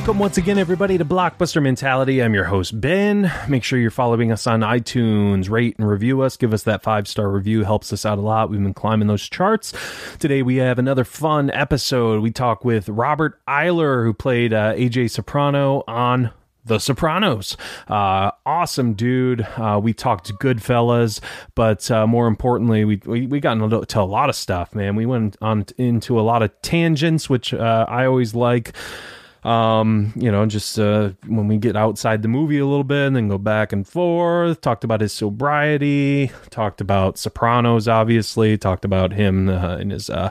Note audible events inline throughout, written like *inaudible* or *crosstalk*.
Welcome once again, everybody, to Blockbuster Mentality. I'm your host, Ben. Make sure you're following us on iTunes, rate and review us. Give us that five star review, helps us out a lot. We've been climbing those charts. Today, we have another fun episode. We talk with Robert Iler, who played uh, AJ Soprano on the Sopranos. Uh, awesome dude. Uh, we talked Goodfellas, but uh, more importantly, we, we, we got into a lot of stuff, man. We went on into a lot of tangents, which uh, I always like um, you know, just uh, when we get outside the movie a little bit and then go back and forth, talked about his sobriety, talked about Sopranos, obviously, talked about him uh, in his uh,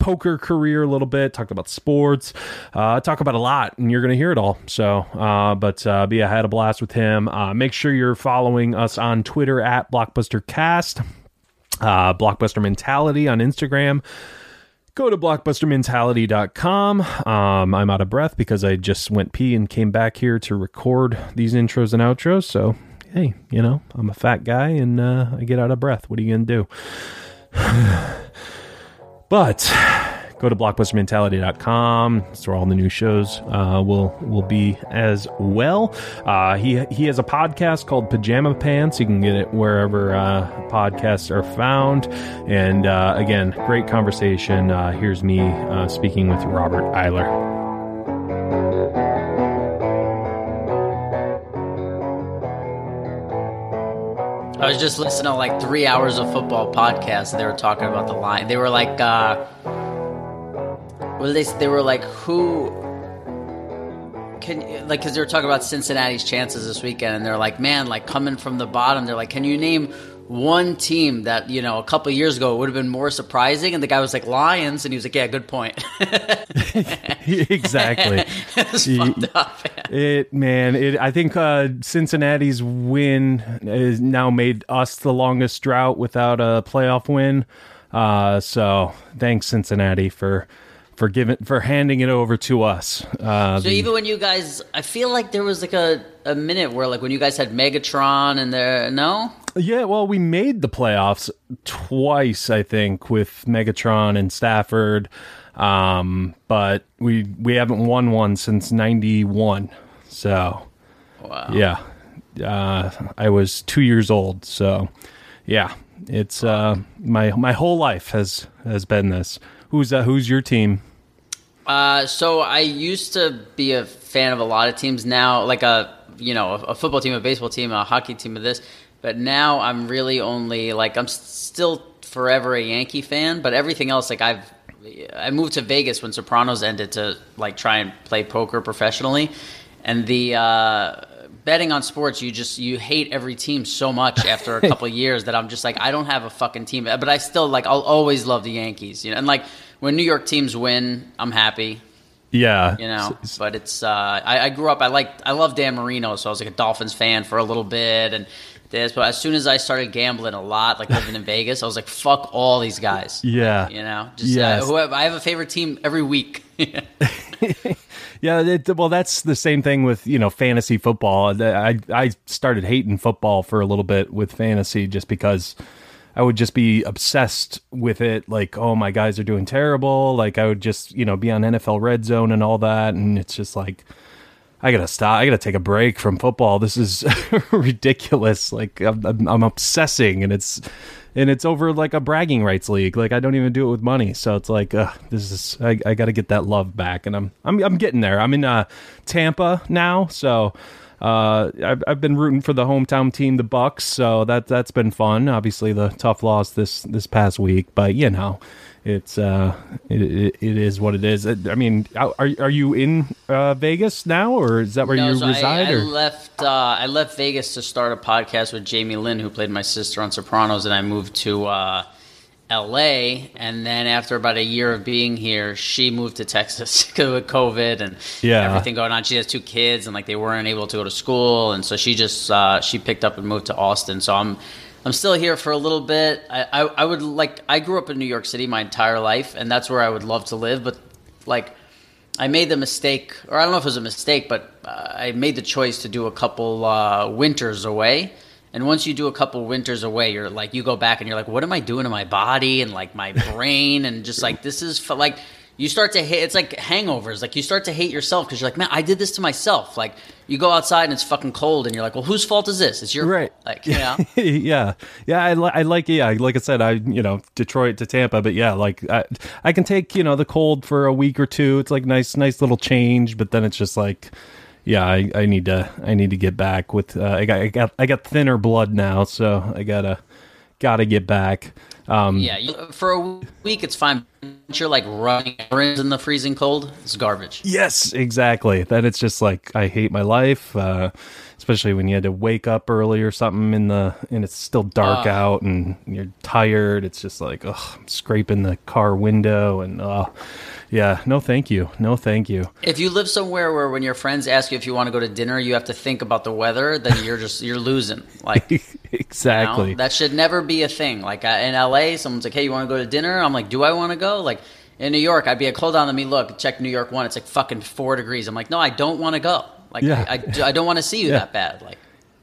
poker career a little bit, talked about sports, uh, talk about a lot, and you're going to hear it all. So, uh, but, uh, but yeah, I had a blast with him. Uh, make sure you're following us on Twitter at BlockbusterCast, uh, Blockbuster Mentality on Instagram go to blockbustermentality.com. Um, I'm out of breath because I just went pee and came back here to record these intros and outros. So, hey, you know, I'm a fat guy and uh, I get out of breath. What are you going to do? *sighs* but go to blockbustermentality.com. That's where all the new shows uh, will will be as well. Uh, he he has a podcast called Pajama Pants. You can get it wherever uh, podcasts are found. And uh, again, great conversation. Uh, here's me speaking with Robert Iler. I was just listening to like three hours of football podcast. They were talking about the line. They were like, uh, well, they they were like, who can like because they were talking about Cincinnati's chances this weekend, and they're like, man, like coming from the bottom, they're like, can you name one team that you know a couple years ago would have been more surprising? And the guy was like Lions, and he was like, yeah, good point. *laughs* exactly. *laughs* fucked up. Man. It man, it. I think uh, Cincinnati's win has now made us the longest drought without a playoff win. Uh, so thanks Cincinnati for for giving for handing it over to us. Uh, So the- even when you guys, I feel like there was like a, a minute where like when you guys had Megatron and there, no, yeah, well, we made the playoffs twice, I think, with Megatron and Stafford, um, but we we haven't won one since '91. So wow, yeah, uh, I was two years old. So yeah, it's uh, my my whole life has has been this. Who's uh, who's your team? Uh, so I used to be a fan of a lot of teams. Now, like a you know a, a football team, a baseball team, a hockey team, of this. But now I'm really only like I'm still forever a Yankee fan. But everything else, like I've I moved to Vegas when Sopranos ended to like try and play poker professionally, and the. Uh, Betting on sports, you just you hate every team so much after a *laughs* couple of years that I'm just like I don't have a fucking team, but I still like I'll always love the Yankees, you know. And like when New York teams win, I'm happy Yeah, you know. But it's uh, I, I grew up. I like I love Dan Marino, so I was like a Dolphins fan for a little bit, and this. But as soon as I started gambling a lot, like living in *laughs* Vegas, I was like, fuck all these guys. Yeah. you know, just Yes. uh, whoever. I have a favorite team every week. *laughs* *laughs* Yeah, it, well, that's the same thing with you know fantasy football. I I started hating football for a little bit with fantasy just because I would just be obsessed with it. Like, oh my guys are doing terrible. Like I would just you know be on NFL Red Zone and all that, and it's just like I gotta stop. I gotta take a break from football. This is *laughs* ridiculous. Like I'm, I'm, I'm obsessing, and it's and it's over like a bragging rights league. Like I don't even do it with money. So it's like uh, this is I, I got to get that love back, and I'm I'm I'm getting there. I'm in uh, Tampa now, so. Uh, I've, I've been rooting for the hometown team, the Bucs, so that that's been fun. Obviously, the tough loss this this past week, but you know, it's uh, it, it, it is what it is. I mean, are are you in uh, Vegas now, or is that where No, you so reside? I, I or? left. Uh, I left Vegas to start a podcast with Jamie Lynn, who played my sister on Sopranos, and I moved to uh, L.A. And then after about a year of being here, she moved to Texas *laughs* because with COVID and Yeah. everything going on. She has two kids, and like they weren't able to go to school, and so she just uh, she picked up and moved to Austin. So I'm. I'm still here for a little bit. I, I, I would like. I grew up in New York City my entire life, and that's where I would love to live. But like, I made the mistake, or I don't know if it was a mistake, but uh, I made the choice to do a couple uh, winters away. And once you do a couple winters away, you're like, you go back and you're like, what am I doing to my body and like my *laughs* brain and just like this is f- like you start to hate. It's like hangovers. Like you start to hate yourself because you're like, man, I did this to myself. Like you go outside and it's fucking cold, and you're like, well, whose fault is this? It's your Right. fault. Like *laughs* you know. yeah, yeah. I, li- I like yeah. Like I said, I you know Detroit to Tampa, but yeah, like I, I can take you know the cold for a week or two. It's like nice, nice little change, but then it's just like. Yeah, I, I need to I need to get back with uh, I got I got I got thinner blood now, so I gotta gotta get back. Um, Yeah, you, for a week it's fine. But you're like running errands in the freezing cold. It's garbage. Yes, exactly. Then it's just like I hate my life, uh, especially when you had to wake up early or something in the and it's still dark Ah. out and you're tired. It's just like ugh, I'm scraping the car window and uh, yeah, no, thank you, no, thank you. If you live somewhere where when your friends ask you if you want to go to dinner, you have to think about the weather, then you're just you're losing. Like *laughs* you know? exactly. that should never be a thing. Like in LA, someone's like, "Hey, you want to go to dinner?" I'm like, "Do I want to go?" Like in New York, I'd be like, "Hold on, let me look." Check New York one. It's like fucking four degrees. I'm like, "No, I don't want to go." Like Yeah. I, I, I don't want to see you *laughs* Yeah. that bad. Like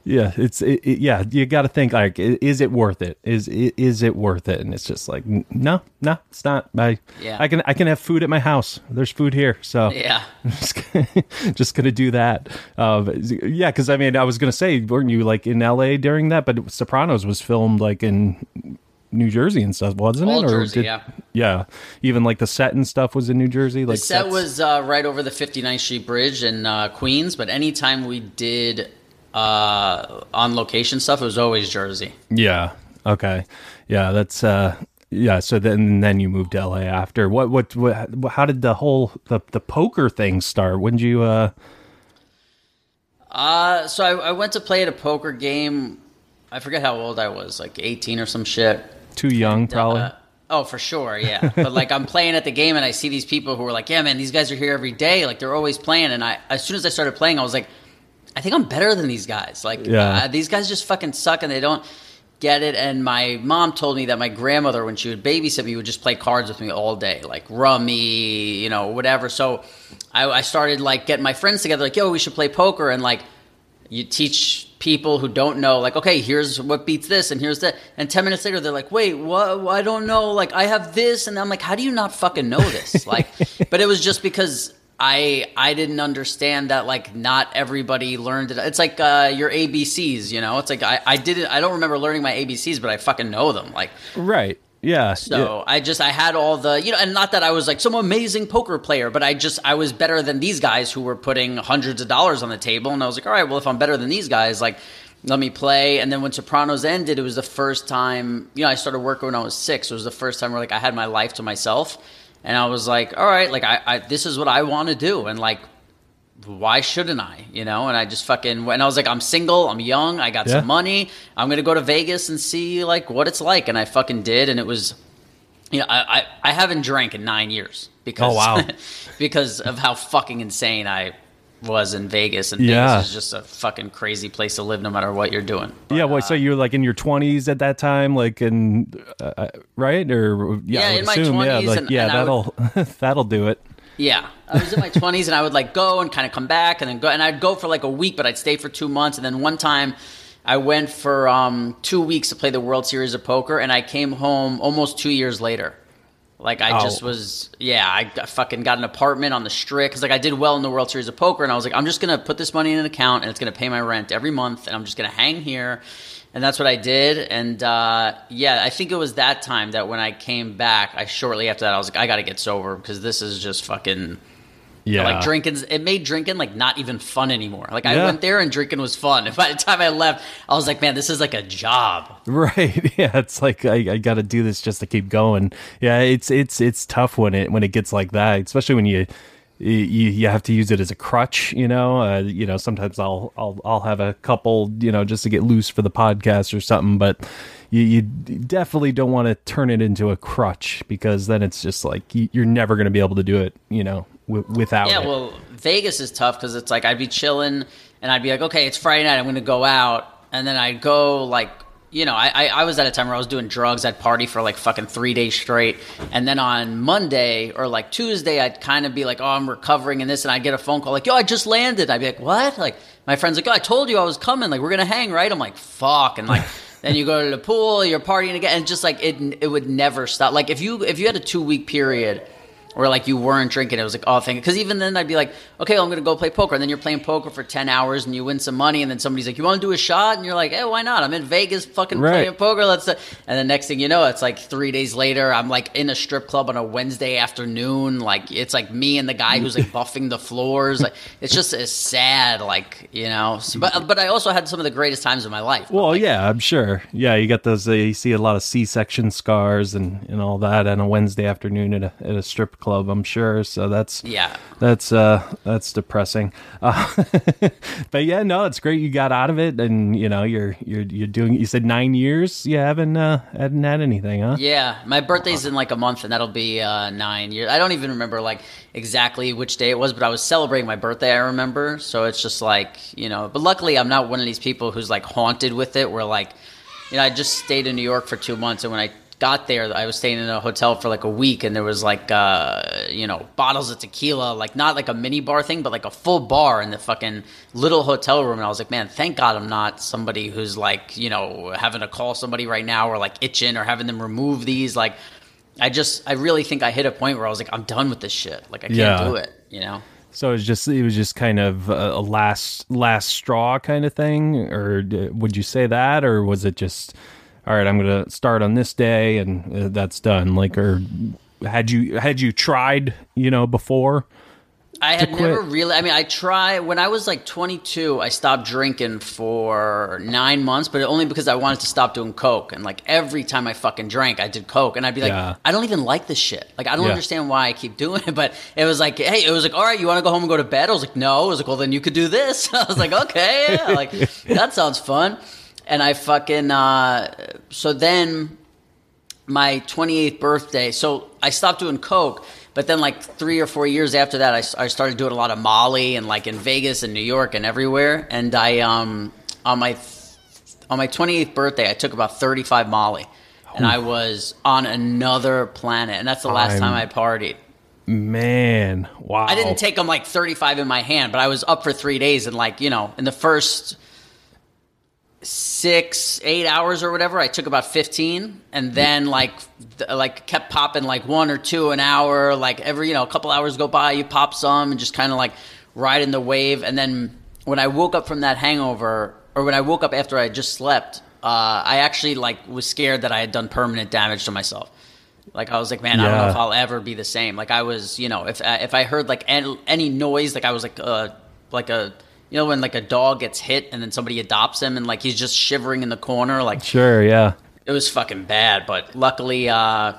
yeah, it's it, it- yeah. You got to think like, is it worth it? Is is it worth it? And it's just like, no, no, it's not. I Yeah. I can I can have food at my house. There's food here, so yeah. *laughs* just gonna, just gonna do that. Uh, but, yeah, because I mean, I was gonna say, weren't you like in L.A. during that? But Sopranos was filmed like in New Jersey and stuff, wasn't All it? Jersey, yeah. yeah. Even like the set and stuff was in New Jersey. Like The set sets- was uh, right over the 59th Street Bridge in uh, Queens, but anytime we did uh, on location stuff, it was always Jersey. Yeah. Okay. Yeah. That's uh. Yeah. So then then you moved to L.A. after. What what what? How did the whole the the poker thing start? When did you uh? Uh, so I, I went to play at a poker game. I forget how old I was, like 18 or some shit. Too young, probably. Uh, oh, for sure, yeah. *laughs* but like I'm playing at the game and I see these people who are like, "Yeah, man, these guys are here every day. Like they're always playing." And I, as soon as I started playing, I was like, "I think I'm better than these guys. Like, Yeah. uh, these guys just fucking suck and they don't get it." And my mom told me that my grandmother, when she would babysit me, would just play cards with me all day, like rummy, you know, whatever. So I, I started like getting my friends together, like, "Yo, we should play poker," and like you teach people who don't know like okay here's what beats this and here's that and 10 minutes later they're like wait what i don't know like i have this and i'm like how do you not fucking know this *laughs* like but it was just because i i didn't understand that like not everybody learned it it's like uh, your abcs you know it's like i i didn't i don't remember learning my abcs but i fucking know them like Right. Yeah. so I just I had all the you know, and not that I was like some amazing poker player, but I just I was better than these guys who were putting hundreds of dollars on the table, and I was like, all right, well if I'm better than these guys, like let me play. And then when Sopranos ended, it was the first time you know I started working when I was six. It was the first time where like I had my life to myself, and I was like, all right, like I, I this is what I want to do, and like why shouldn't I? You know, and I just fucking and I was like, I'm single, I'm young, I got Yeah. some money, I'm gonna go to Vegas and see like what it's like, and I fucking did, and it was, you know, I I, I haven't drank in nine years because Oh, wow. *laughs* because of how fucking insane I was in Vegas, and Yeah. Vegas is just a fucking crazy place to live, no matter what you're doing. Yeah, well, so you're like in your 20s at that time, like, in uh, uh, right or yeah, Yeah, I would in my assume, yeah, 20s like, and- yeah, and that'll *laughs* that'll do it. Yeah, I was in my twenties, and I would like go and kind of come back, and then go, and I'd go for like a week, but I'd stay for two months, and then one time, I went for um, two weeks to play the World Series of Poker, and I came home almost two years later. Like I Oh. just was, yeah, I fucking got an apartment on the strip because like I did well in the World Series of Poker, and I was like, I'm just gonna put this money in an account, and it's gonna pay my rent every month, and I'm just gonna hang here, and that's what I did. And uh, yeah, I think it was that time that when I came back, I shortly after that I was like, I got to get sober because this is just fucking Yeah. Like drinking, it made drinking like not even fun anymore. Like I Yeah. went there and drinking was fun. And by the time I left, I was like, man, this is like a job. Right. *laughs* Yeah. It's like I, I got to do this just to keep going. Yeah. It's it's it's tough when it when it gets like that, especially when you you you have to use it as a crutch. You know. Uh, you know. Sometimes I'll I'll I'll have a couple. You know, just to get loose for the podcast or something. But you you definitely don't want to turn it into a crutch because then it's just like you, you're never going to be able to do it. You know, w- without Yeah, it. well, Vegas is tough because it's like I'd be chilling and I'd be like, okay, it's Friday night, I'm going to go out, and then I'd go like, you know, I, I I was at a time where I was doing drugs. I'd party for like fucking three days straight, and then on Monday or like Tuesday, I'd kind of be like, oh, I'm recovering and this, and I'd get a phone call like, yo, I just landed. I'd be like, what? Like my friend's like, oh, I told you I was coming. Like we're gonna hang, right? I'm like, fuck, and like. *laughs* Then you go to the pool, you're partying again, and just like it, it would never stop. Like if you if you had a two week period where like you weren't drinking, it was like oh thank because even then I'd be like okay well, I'm gonna go play poker, and then you're playing poker for ten hours and you win some money, and then somebody's like you want to do a shot, and you're like hey why not? I'm in Vegas fucking Right. playing poker, let's. Uh, and the next thing you know, it's like three days later, I'm like in a strip club on a Wednesday afternoon, like it's like me and the guy who's like *laughs* buffing the floors, like it's just as sad, like you know. But uh, but I also had some of the greatest times of my life. Well, yeah, I'm sure. Yeah, you got those. Uh, you see a lot of C-section scars and, and all that on a Wednesday afternoon at a at a strip club. I'm sure. So that's Yeah. that's uh that's depressing. Uh, *laughs* but yeah, no, it's great you got out of it, and you know you're you're you're doing. You said nine years. You haven't uh, hadn't had anything, huh? Yeah, my birthday's in like a month, and that'll be uh, nine years. I don't even remember like exactly which day it was, but I was celebrating my birthday. I remember, so it's just like you know. But luckily, I'm not one of these people who's like haunted with it. Where like, you know, I just stayed in New York for two months, and when I got there, I was staying in a hotel for like a week, and there was like uh, you know bottles of tequila, like not like a mini bar thing, but like a full bar in the fucking little hotel room. And I was like, man, thank God I'm not somebody who's like you know having to call somebody right now or like itching or having them remove these. Like, I just I really think I hit a point where I was like, I'm done with this shit. Like I can't Yeah. do it. You know. So it was just it was just kind of a, a last last straw kind of thing, or would you say that, or was it just all right? I'm gonna start on this day and uh, that's done. Like, or had you had you tried, you know, before? I had quit? never really. I mean, I try when I was like 22. I stopped drinking for nine months, but only because I wanted to stop doing coke. And like every time I fucking drank, I did coke, and I'd be like, Yeah. I don't even like this shit. Like I don't Yeah. understand why I keep doing it. *laughs* But it was like, hey, it was like, all right, you want to go home and go to bed? I was like, no. I was like, well, then you could do this. *laughs* I was like, okay, yeah, like *laughs* that sounds fun. And I fucking uh, so then my 28th birthday. So I stopped doing coke, but then like three or four years after that, I started doing a lot of Molly and like in Vegas and New York and everywhere. And I um on my on my 28th birthday, I took about 35 Molly, and I was on another planet. And that's the last I'm- time I partied. Man, wow! I didn't take them like 35 in my hand, but I was up for three days, and like you know, in the first six, eight hours or whatever, I took about 15, and then like like kept popping like one or two an hour. Like every you know, a couple hours go by, you pop some, and just kind of like riding the wave. And then when I woke up from that hangover, or when I woke up after I just slept, uh, I actually like was scared that I had done permanent damage to myself. Like I was like, man, I don't know if I'll ever be the same. Like I was, you know, if uh, if I heard like any, any noise, like I was like uh like a you know when like a dog gets hit and then somebody adopts him and like he's just shivering in the corner, like Sure, yeah. it was fucking bad. But luckily, uh,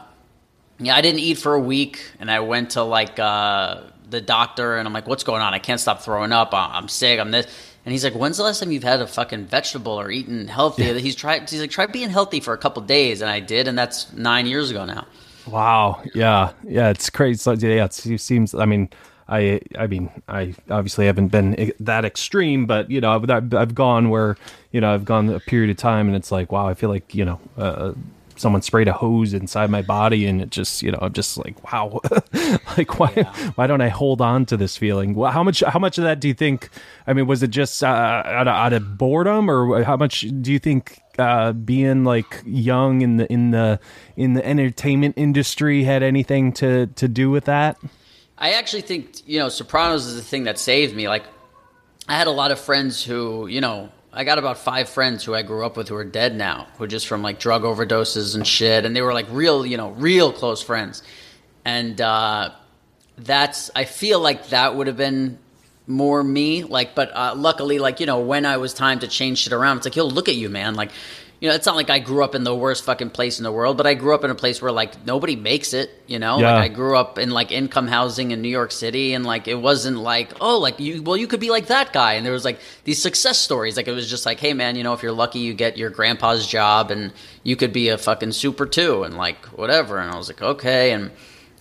yeah, I didn't eat for a week, and I went to like uh, the doctor, and I'm like, "What's going on? I can't stop throwing up. I'm sick. I'm this." And he's like, "When's the last time you've had a fucking vegetable or eaten healthy?" He's tried. He's like, "Try being healthy for a couple days," and I did, and that's nine years ago now. Wow. Yeah. Yeah. It's crazy. So, yeah. It seems. I mean, I. I mean, I obviously haven't been that extreme, but you know, I've, I've gone where you know I've gone a period of time, and it's like, wow, I feel like you know. Uh, Someone sprayed a hose inside my body, and it just, you know, I'm just like, wow, *laughs* like why, why don't I hold on to this feeling? Well, how much, how much of that do you think? I mean, was it just uh, out, of, out of boredom, or how much do you think uh, being like young in the in the in the entertainment industry had anything to to do with that? I actually think you know Sopranos is the thing that saved me. Like, I had a lot of friends who you know I got about five friends who I grew up with who are dead now, who just from like drug overdoses and shit, and they were like real you know real close friends, and uh, that's I feel like that would have been more me. Like, but uh, luckily, like you know, when I was time to change shit around, it's like, yo, look at you, man. Like, you know, it's not like I grew up in the worst fucking place in the world, but I grew up in a place where like nobody makes it, you know? Yeah. Like I grew up in like income housing in New York City and like it wasn't like, oh, like you well you could be like that guy and there was like these success stories. Like it was just like, hey man, you know, if you're lucky you get your grandpa's job and you could be a fucking super too and like whatever. And I was like, okay. And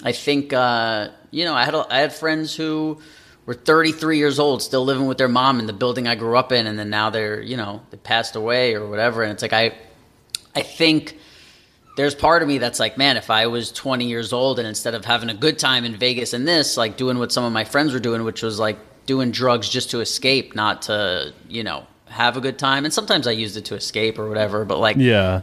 I think uh, you know, I had a, I had friends who were 33 years old, still living with their mom in the building I grew up in, and then now they're, you know, they passed away or whatever. And it's like I, I think there's part of me that's like, man, if I was 20 years old and instead of having a good time in Vegas and this, like doing what some of my friends were doing, which was like doing drugs just to escape, not to, you know, have a good time. And sometimes I used it to escape or whatever, but like, Yeah.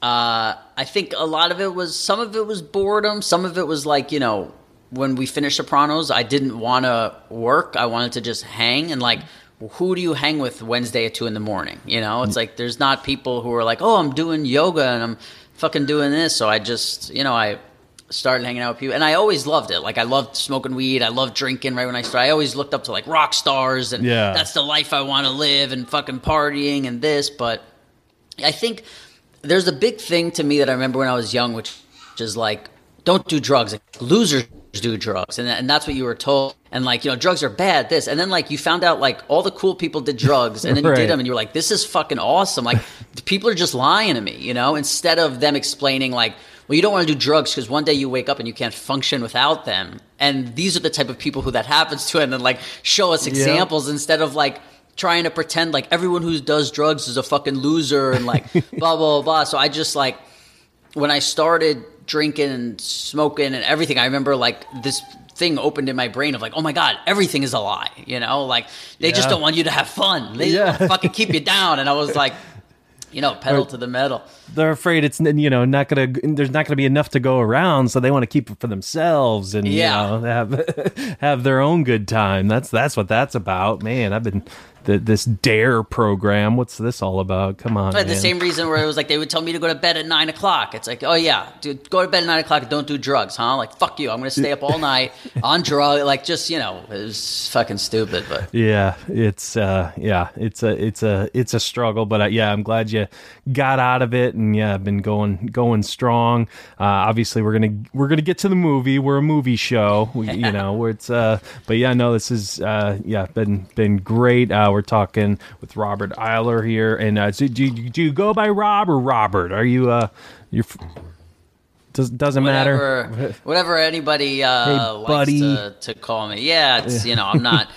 uh, I think a lot of it was some of it was boredom, some of it was like you know when we finished Sopranos, I didn't want to work. I wanted to just hang and like. Who do you hang with Wednesday at two in the morning? You know, it's like there's not people who are like, oh, I'm doing yoga and I'm fucking doing this. So I just, you know, I started hanging out with people, and I always loved it. Like I loved smoking weed. I loved drinking. Right when I started, I always looked up to like rock stars, and Yeah. that's the life I want to live, and fucking partying and this. But I think there's a big thing to me that I remember when I was young, which is like, don't do drugs. Like, losers do drugs, and and that's what you were told. And like, you know, drugs are bad. This, and then like you found out like all the cool people did drugs, and then you *laughs* Right. did them, and you were like, this is fucking awesome. Like, *laughs* people are just lying to me, you know. Instead of them explaining like. Well, you don't want to do drugs because one day you wake up and you can't function without them. And these are the type of people who that happens to, and then like show us examples instead of like trying to pretend like everyone who does drugs is a fucking loser and like *laughs* blah blah blah. So I just like when I started drinking and smoking and everything, I remember like this thing opened in my brain of like, oh my god, everything is a lie. You know, like they just don't want you to have fun. They Yeah. fucking keep you *laughs* down. And I was like, you know, pedal to the metal. They're afraid it's you know not gonna there's not gonna be enough to go around, so they want to keep it for themselves and Yeah. you know have *laughs* have their own good time. That's that's what that's about, man. I've been the, this Dare program. What's this all about? Come on, But the same reason where it was like they would tell me to go to bed at nine o'clock. It's like, oh yeah, dude, go to bed at nine o'clock don't do drugs, huh? Like fuck you, I'm gonna stay up all *laughs* night on drug. Like just you know, it was fucking stupid. But Yeah, it's uh yeah, it's a it's a it's a struggle, but uh, yeah, I'm glad you got out of it and yeah, I've been going going strong. Uh obviously we're going to we're going to get to the movie. We're a movie show, we, you *laughs* know, where it's uh but yeah, no, this is uh yeah, been been great. Uh we're talking with Robert Iler here and uh do, do, you- do you go by Rob or Robert? Are you uh you're does doesn't matter. whatever, *laughs* whatever anybody uh, Hey, likes buddy. to, to call me. Yeah, it's you know, I'm *laughs* not.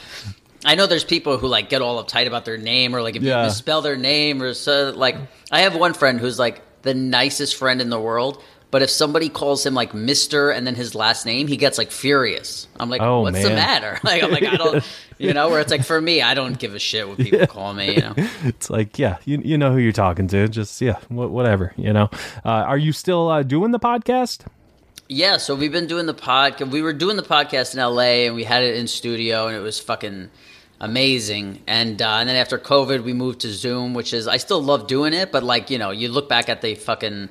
I know there's people who like get all uptight about their name or like if Yeah. you misspell their name or so. Like I have one friend who's like the nicest friend in the world. But if somebody calls him like Mister and then his last name, he gets like furious. I'm like, Oh, what's the matter? *laughs* Like I'm like I don't, *laughs* you know. Where it's like for me, I don't give a shit what people call me. You know. *laughs* it's like yeah you, you know who you're talking to just yeah wh- whatever you know uh, are you still uh, doing the podcast Yeah, so we've been doing the podcast. We were doing the podcast in LA, and we had it in studio, and it was fucking amazing. And uh, and then after COVID, we moved to Zoom, which is I still love doing it, but like you know, you look back at the fucking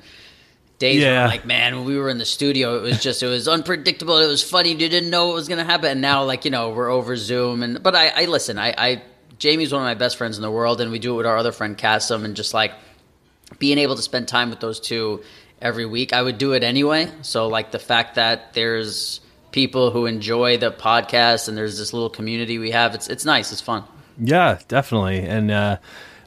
days, where Yeah. like man, when we were in the studio, it was just it was *laughs* unpredictable. It was funny. You didn't know what was gonna happen, and now like you know we're over Zoom. And but I, I listen. I, I Jamie's one of my best friends in the world, and we do it with our other friend Kassem, and just like being able to spend time with those two every week, I would do it anyway. So like the fact that there's people who enjoy the podcast and there's this little community we have, it's it's nice, it's fun. yeah definitely and uh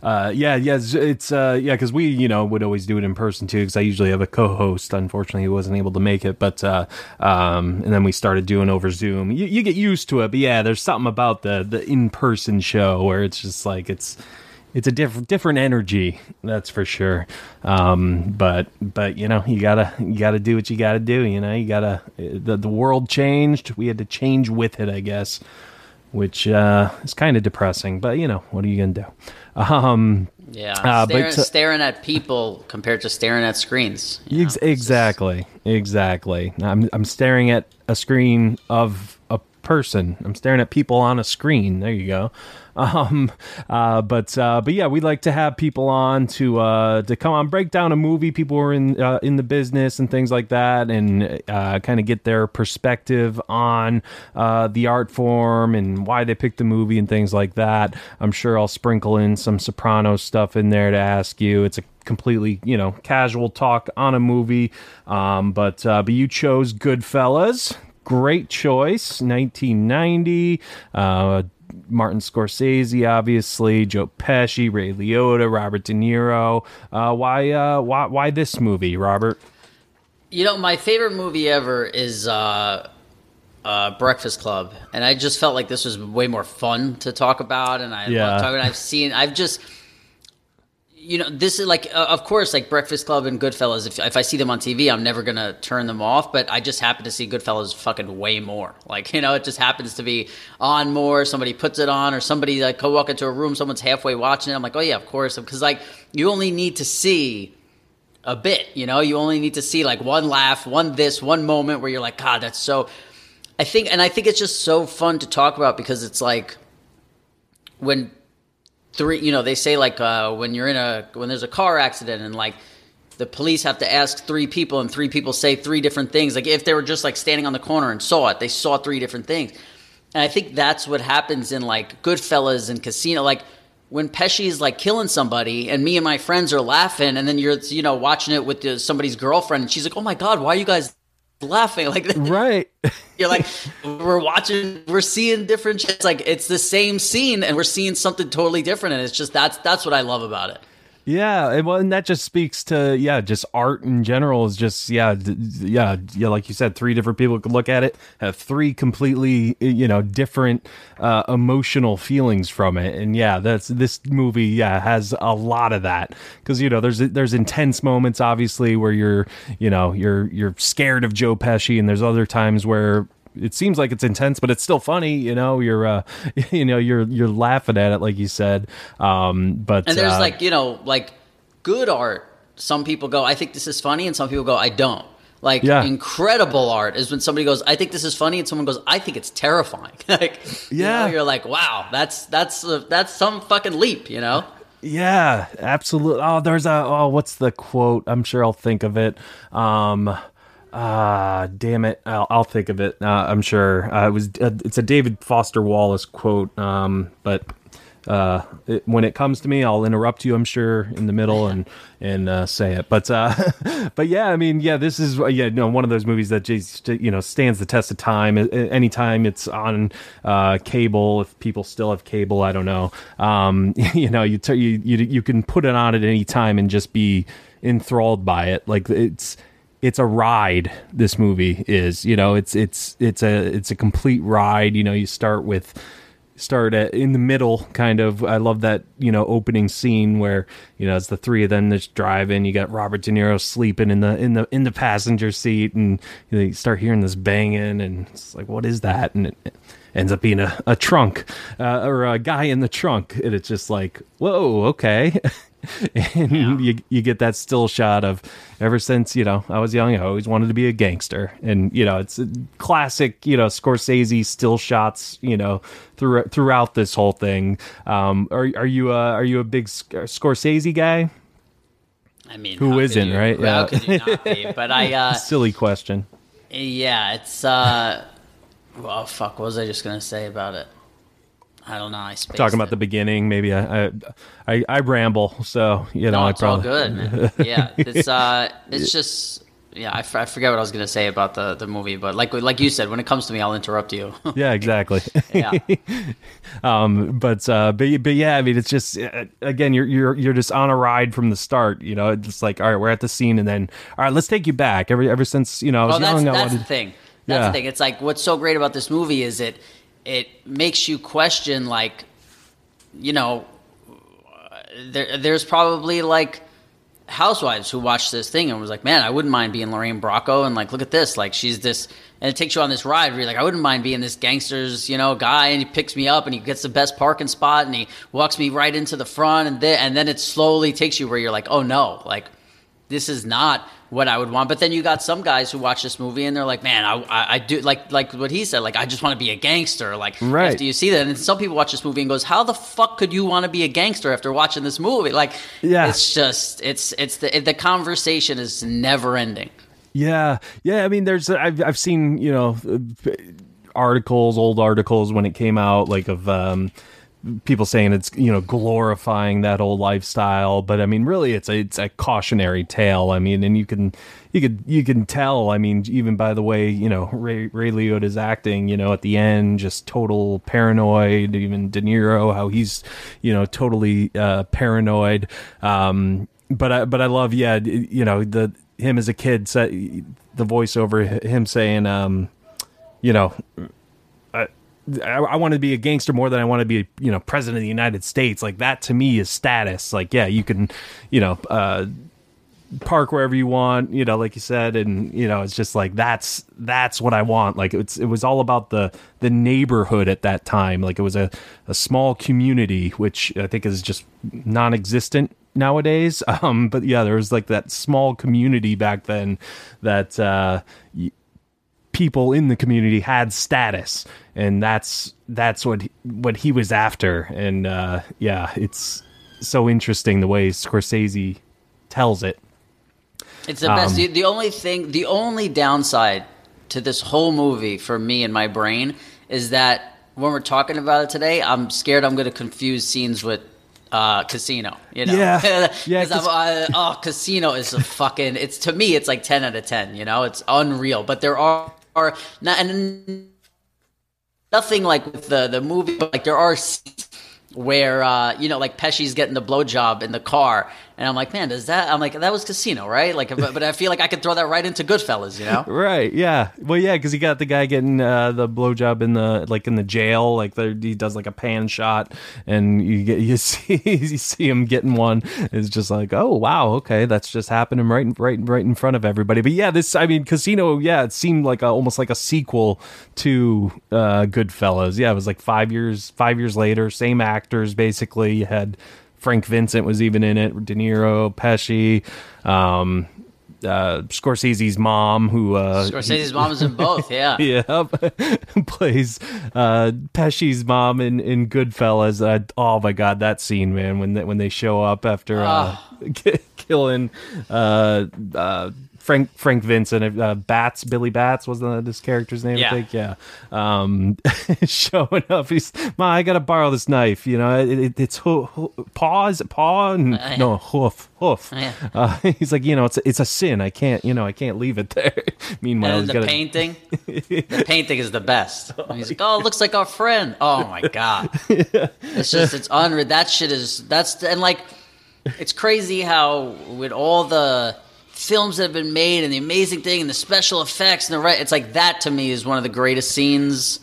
uh, yeah, yeah, it's, uh, yeah, because we, you know, would always do it in person too. Because I usually have a co-host. Unfortunately, he wasn't able to make it, but uh, um, and then we started doing over Zoom. You, you get used to it, but yeah, there's something about the the in-person show where it's just like it's it's a different different energy. That's for sure. Um, but but you know, you gotta you gotta do what you gotta do. You know, you gotta the the world changed. We had to change with it, I guess which uh, is kind of depressing. But you know, what are you gonna do? Um, Yeah, Uh, but staring, to- staring at people compared to staring at screens. you know? ex- exactly, exactly. I'm I'm staring at a screen of person. I'm staring at people on a screen. There you go. Um, uh, but uh, but yeah, we like to have people on to uh, to come on break down a movie. People are in uh, in the business and things like that, and uh, kind of get their perspective on uh, the art form and why they picked the movie and things like that. I'm sure I'll sprinkle in some Sopranos stuff in there to ask you. It's a completely you know casual talk on a movie, um, but uh, but you chose Goodfellas. Great choice, 1990. Uh, Martin Scorsese, obviously, Joe Pesci, Ray Liotta, Robert De Niro. Uh, why, uh, why, why this movie, Robert? You know, my favorite movie ever is uh, uh, Breakfast Club, and I just felt like this was way more fun to talk about. And I Yeah. love talking. I've seen. I've just. You know, this is like, uh, of course, like Breakfast Club and Goodfellas. If, if I see them on TV, I'm never gonna turn them off. But I just happen to see Goodfellas fucking way more. *laughs* Like, you know, it just happens to be on more. Somebody puts it on, or somebody like go walk into a room, someone's halfway watching it. I'm like, oh yeah, of course, because like you only need to see a bit. You know, you only need to see like one laugh, one this, one moment where you're like, God, that's so. I think, and I think it's just so fun to talk about because it's like when three, you know, they say like uh, when you're in a when there's a car accident and like the police have to ask three people and three people say three different things. Like if they were just like standing on the corner and saw it, they saw three different things. And I think that's what happens in like Goodfellas and Casino. Like when Pesci is like killing somebody, and me and my friends are laughing, and then you're you know watching it with somebody's girlfriend, and she's like, "Oh my god, why are you guys laughing?" Like *laughs* Right. you're like, *laughs* we're watching, we're seeing different shit. It's like it's the same scene, and we're seeing something totally different, and it's just that's that's what I love about it. Yeah, and, well, and that just speaks to yeah, just art in general is just yeah, d- yeah, yeah. Like you said, three different people could look at it, have three completely you know different uh, emotional feelings from it, and yeah, that's this movie. Yeah, has a lot of that because you know there's there's intense moments obviously where you're you know you're you're scared of Joe Pesci, and there's other times where it seems like it's intense, but it's still funny. You know, you're uh, *laughs* you know you're you're laughing at it like you said. Um, but And there's uh, like you know like good art. Some people go, I think this is funny, and some people go, I don't. Like Yeah. incredible art is when somebody goes, I think this is funny, and someone goes, I think it's terrifying. *laughs* like you Yeah. know, you're like, wow, that's that's uh, that's some fucking leap, you know. Yeah, absolutely. Oh, there's a oh, what's the quote? I'm sure I'll think of it. Um, ah, damn it, I'll, I'll think of it. Uh, I'm sure uh, it was. Uh, it's a David Foster Wallace quote. Um, but uh, it, when it comes to me, I'll interrupt you. I'm sure in the middle and *laughs* and uh, say it. But uh, *laughs* but yeah, I mean, yeah, this is uh, yeah, no, one of those movies that just you know stands the test of time. Anytime it's on uh, cable, if people still have cable, I don't know. Um, *laughs* you know, you, t- you you you can put it on at any time and just be enthralled by it. Like it's it's a ride this movie is you know it's it's it's a it's a complete ride you know you start with start at, in the middle kind of. I love that you know opening scene where you know it's the three of them that's driving you got robert de niro sleeping in the in the in the passenger seat and you, know, you start hearing this banging and it's like what is that? And it ends up being a, a trunk uh, or a guy in the trunk and it's just like whoa okay *laughs* *laughs* and you you get that still shot of ever since you know I was young I always wanted to be a gangster and you know it's a classic you know Scorsese still shots you know through, throughout this whole thing um are are you a, are you a big Scorsese guy I mean, Who isn't, you- right? How Yeah. could you not be? But I, uh, *laughs* silly question yeah, it's. uh Well, fuck. What was I just gonna say about it? I don't know. I talking about it. the beginning maybe I I I, I ramble so you know No, I it's all good, man. *laughs* Yeah, it's uh, it's just yeah. I, f- I forget what I was gonna say about the the movie, but like like you said, when it comes to me, I'll interrupt you. *laughs* yeah exactly *laughs* yeah, um but uh but, but yeah i mean it's just uh, again you're you're you're just on a ride from the start you know it's like all right we're at the scene and then all right let's take you back ever ever since you know i was well, that's young I that's the thing. That's Yeah. the thing. It's like what's so great about this movie is it it makes you question like, you know, there there's probably like housewives who watched this thing and was like, man, I wouldn't mind being Lorraine Bracco and like, look at this, like she's this, and it takes you on this ride where you're like, I wouldn't mind being this gangster's, you know, guy, and he picks me up and he gets the best parking spot and he walks me right into the front, and then and then it slowly takes you where you're like, oh no, like this is not what I would want. But then you got some guys who watch this movie and they're like, man, I, I, I do like like what he said, like I just want to be a gangster. Like Right. after you see that, and some people watch this movie and goes, how the fuck could you want to be a gangster after watching this movie? Like, Yeah. it's just it's it's the the conversation is never ending. Yeah, yeah. I mean, there's I've I've seen you know articles, old articles when it came out, like of um, people saying it's you know glorifying that old lifestyle, but I mean, really, it's a it's a cautionary tale. I mean, and you can you could you can tell. I mean, even by the way you know Ray Ray Liotta's acting, you know, at the end, just total paranoid. Even De Niro, how he's you know totally uh, paranoid. Um, but I but I love yeah you know the him as a kid the voiceover him saying um you know I, I want to be a gangster more than I want to be, you know, president of the United States. Like that to me is status. Like, yeah, you can, you know, uh, park wherever you want, you know, like you said, and you know, it's just like that's that's what I want. Like it's it was all about the the neighborhood at that time. Like it was a a small community, which I think is just non-existent nowadays. *laughs* Um, but yeah, there was like that small community back then that uh, y- people in the community had status, and that's that's what he, what he was after. And uh, yeah, it's so interesting the way Scorsese tells it. It's the best. The, the only thing, the only downside to this whole movie for me and my brain is that when we're talking about it today, I'm scared I'm going to confuse scenes with uh, Casino. You know, Yeah. *laughs* Yeah, uh, oh, Casino is a fucking. It's to me, it's like ten out of ten. You know, it's unreal. But there are are not and nothing like with the the movie. But like there are scenes where uh, you know, like Pesci's getting the blowjob in the car, and I'm like, man, does that? I'm like, that was Casino, right? Like, but, but I feel like I could throw that right into Goodfellas, you know? *laughs* Right. Yeah. Well, yeah, because he got the guy getting uh, the blowjob in the like in the jail. Like the, he does like a pan shot, and you get you *laughs* see you see him getting one. It's just like, oh wow, okay, that's just happening right right right in front of everybody. But yeah, this I mean, Casino. Yeah, it seemed like a, almost like a sequel to uh, Goodfellas. Yeah, it was like five years five years later, same actors basically. You had Frank Vincent was even in it, De Niro, Pesci. Um, uh, Scorsese's mom, who uh, Scorsese's mom is in both, yeah. *laughs* yeah, *laughs* plays uh, Pesci's mom in in Goodfellas. Uh, oh my god, that scene, man! When they, when they show up after uh, *laughs* killing uh, uh, Frank Frank Vincent, uh, Bats, Billy Bats was the, this character's name, Yeah. I think. Yeah, um, *laughs* showing up. He's, Ma, I gotta borrow this knife. You know, it, it, it's hoo- hoo- paw, is it paw? And, yeah. No, hoof, hoof. Yeah. Uh, *laughs* he's like, you know, it's a, it's a sin. I can't, you know, I can't leave it there. *laughs* Meanwhile, the got to painting, the painting is the best. He's like, oh, it looks like our friend. Oh my god, it's just it's unreal. That shit is that's and like, it's crazy how with all the films that have been made and the amazing thing and the special effects and the right, it's like that to me is one of the greatest scenes.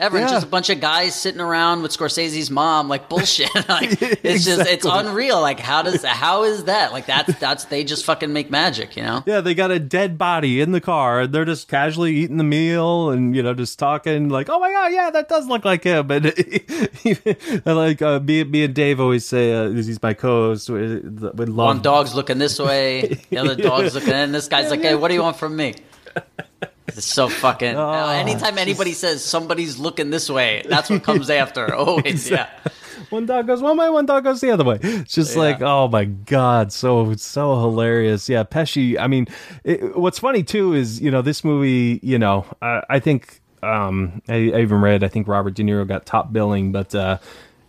Ever And Yeah. just a bunch of guys sitting around with Scorsese's mom, like bullshit. *laughs* like *laughs* it's just it's unreal. Like how does how is that? Like that's that's they just fucking make magic, you know? Yeah, they got a dead body in the car. and They're just casually eating the meal and you know just talking like, "Oh my god, yeah, that does look like him." And *laughs* like uh, me, me and Dave always say, uh, "He's my co-host." With, with love. One dog's looking this way, the other dog's looking and This guy's like, "Hey, what do you want from me?" It's so fucking. *laughs* Oh, anytime anybody says somebody's looking this way, that's what comes *laughs* after. Always, yeah. One dog goes one way, one dog goes the other way. It's just Yeah. like, oh my god, so so hilarious. Yeah, Pesci. I mean, it, what's funny too is you know this movie. You know, I, I think um, I, I even read. I think Robert De Niro got top billing, but uh,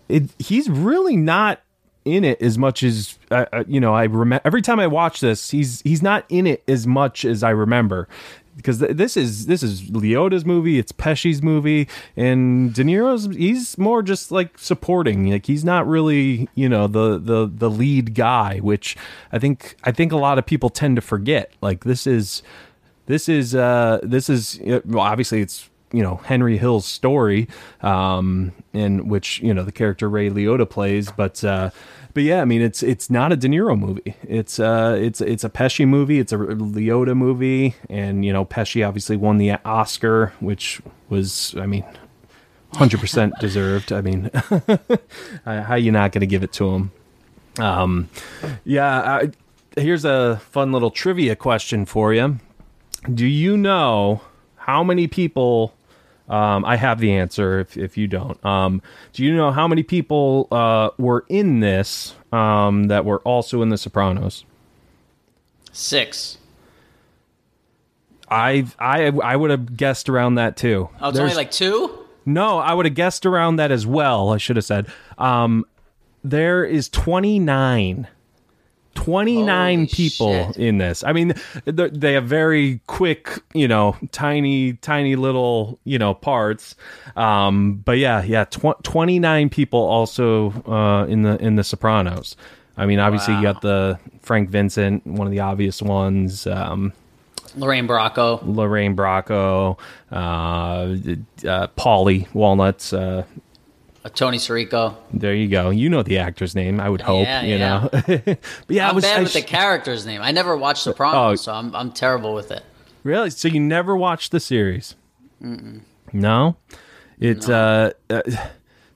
it he's really not in it as much as uh, uh, you know. I remember every time I watch this, he's he's not in it as much as I remember. Because th- this is this is Liotta's movie, it's Pesci's movie, and De Niro's he's more just like supporting. Like he's not really you know the the the lead guy, which I think I think a lot of people tend to forget. Like this is this is uh this is well obviously it's you know Henry Hill's story um in which you know the character Ray Liotta plays. But uh but yeah I mean it's it's not a De Niro movie. It's uh it's it's a Pesci movie. It's a Liotta movie. And you know Pesci obviously won the Oscar which was I mean 100% deserved. I mean *laughs* how you not going to give it to him? Um yeah I, here's a fun little trivia question for you. Do you know how many people? Um, I have the answer. If if you don't, um, do you know how many people uh, were in this um, that were also in The Sopranos? Six. I I I would have guessed around that too. Oh, it's There's- only like two. No, I would have guessed around that as well. I should have said. Um, there is 29. 29 Holy people shit. in this. I mean, they're- have very quick, you know, tiny, tiny little, you know, parts. Um, but yeah, yeah, tw- 29 people also uh, in the in the Sopranos. I mean, obviously you got the Frank Vincent, one of the obvious ones. Um, Lorraine Bracco. Lorraine Bracco, uh, uh, Paulie Walnuts. Uh, Uh, Tony Sirico. there you go. You know the actor's name, I would hope. Yeah, you yeah. know. *laughs* but yeah, I I'm was bad I with the character's name. I never watched Sopranos, Oh. so I'm I'm terrible with it. really. So you never watched the series? No. It's uh, uh.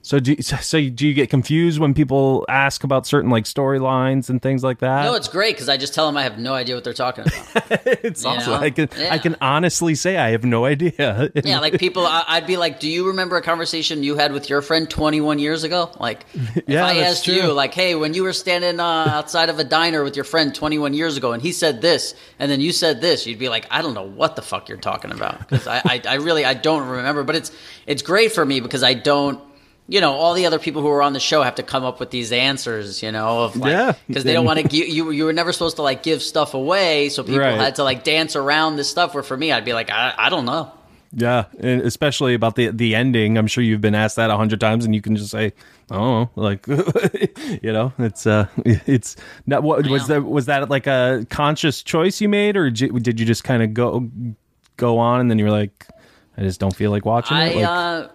So do you, so do you get confused when people ask about certain like storylines and things like that? No, it's great because I just tell them I have no idea what they're talking about. *laughs* it's you awesome. know? I can I can honestly say I have no idea. *laughs* yeah, like people, I, I'd be like, "Do you remember a conversation you had with your friend 21 years ago?" Like, *laughs* if Yeah, I asked true. you, like, "Hey, when you were standing uh, outside of a diner with your friend 21 years ago, and he said this, and then you said this," you'd be like, "I don't know what the fuck you're talking about," because I, I, I really, I don't remember. But it's, it's great for me because I don't. You know, all the other people who are on the show have to come up with these answers. You know, of like, Yeah. because they don't want to give you. You were never supposed to like give stuff away, so people Right. had to like dance around this stuff. Where for me, I'd be like, I, I don't know. Yeah, and especially about the the ending. I'm sure you've been asked that a hundred times, and you can just say, "Oh, *laughs* like you know, it's uh, *laughs* it's not what was that was that like a conscious choice you made, or did you- just kind of go go on, and then you were like, I just don't feel like watching I, it. Like, uh,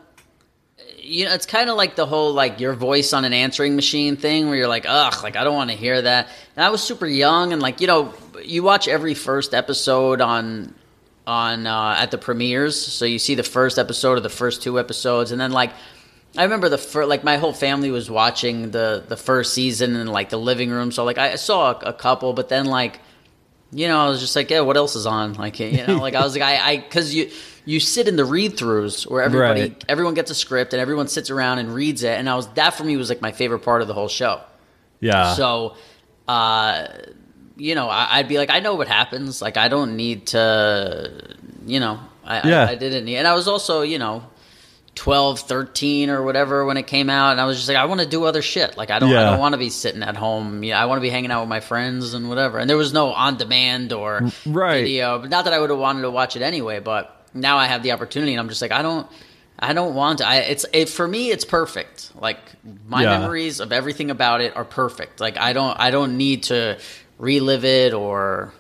you know, it's kind of like the whole like your voice on an answering machine thing, where you're like, ugh, like I don't want to hear that. And I was super young, and like you know, you watch every first episode on on uh, at the premieres, so you see the first episode or the first two episodes, and then like. I remember the first, like my whole family was watching the the first season in like the living room. So like I saw a, a couple, but then like you know, I was just like, yeah, what else is on? Like, you know, like I was like, I, I, because you you sit in the read throughs where everybody, Right. everyone gets a script and everyone sits around and reads it, and I was that for me was like my favorite part of the whole show. yeah, So, uh, you know, I, I'd be like, I know what happens. Like, I don't need to, you know, I, Yeah. I, I didn't need, and I was also, you know. 12 13 or whatever when it came out and i was just like i want to do other shit like i don't i Yeah. don't want to be sitting at home yeah i want to be hanging out with my friends and whatever and there was no on demand or Right. video but not that i would have wanted to watch it anyway but now i have the opportunity and i'm just like i don't i don't want to i it's it for me it's perfect like my Yeah. memories of everything about it are perfect like i don't i don't need to relive it or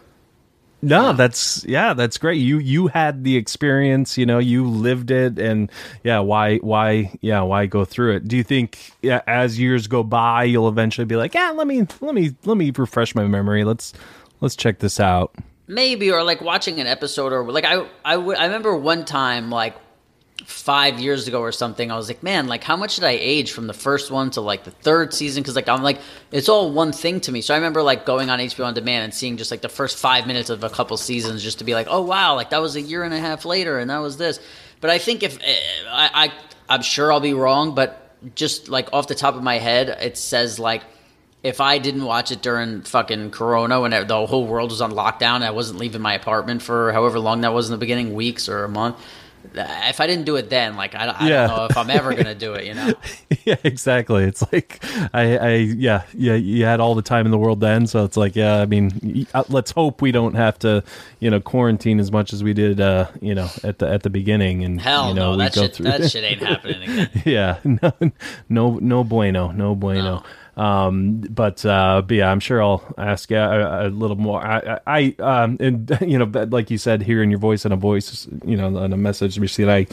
No, that's yeah, that's great. You you had the experience, you know, you lived it, and yeah, why why yeah why go through it? Do you think yeah, as years go by, you'll eventually be like, yeah, let me let me let me refresh my memory. Let's let's check this out. Maybe or like watching an episode or like I I would I remember one time like five years ago or something I was like man like how much did I age from the first one to like the third season? Because like I'm like it's all one thing to me. So I remember like going on HBO on demand and seeing just like the first five minutes of a couple seasons just to be like oh wow like that was a year and a half later and that was this. But I think if eh, I, I I'm sure I'll be wrong but just like off the top of my head it says like if I didn't watch it during fucking Corona when the whole world was on lockdown and I wasn't leaving my apartment for however long that was in the beginning, weeks or a month, if I didn't do it then, like I, I Yeah. don't know if I'm ever gonna do it. You know? *laughs* yeah, exactly. It's like I, I, yeah, yeah. You had all the time in the world then, so it's like, yeah. I mean, uh, let's hope we don't have to, you know, quarantine as much as we did, uh, you know, at the at the beginning, and Hell you know, no, we that go shit through. that *laughs* shit ain't happening again. yeah, *laughs* no, no, no bueno, no bueno. Um, but uh, but yeah, I'm sure I'll ask yeah a, a little more. I, I, um, and *laughs* you know, like you said, hearing your voice and a voice, you know, on a message receipt, I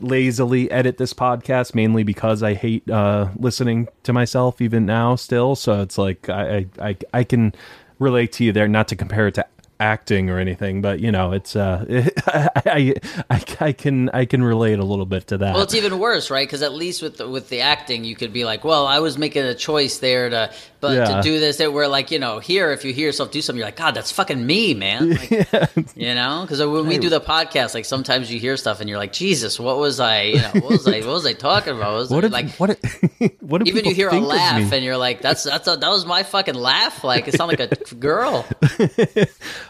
lazily edit this podcast mainly because I hate uh, listening to myself even now still. So it's like I I I can relate to you there, not to compare it to acting or anything, but you know, it's uh, *laughs* I, I, I can I can relate a little bit to that. Well, it's even worse, right? Because at least with the, with the acting, you could be like, well, I was making a choice there to, but Yeah. to do this, that we're like, you know, here, if you hear yourself do something, you're like, God, that's fucking me, man. Like, *laughs* You know, because when we do the podcast, like sometimes you hear stuff and you're like, Jesus, what was I? You know, what was I? What was I talking about? *laughs* What was what if like? what if, what if even you hear a laugh and you're like, that's that's a, that was my fucking laugh. Like it sounded like a girl.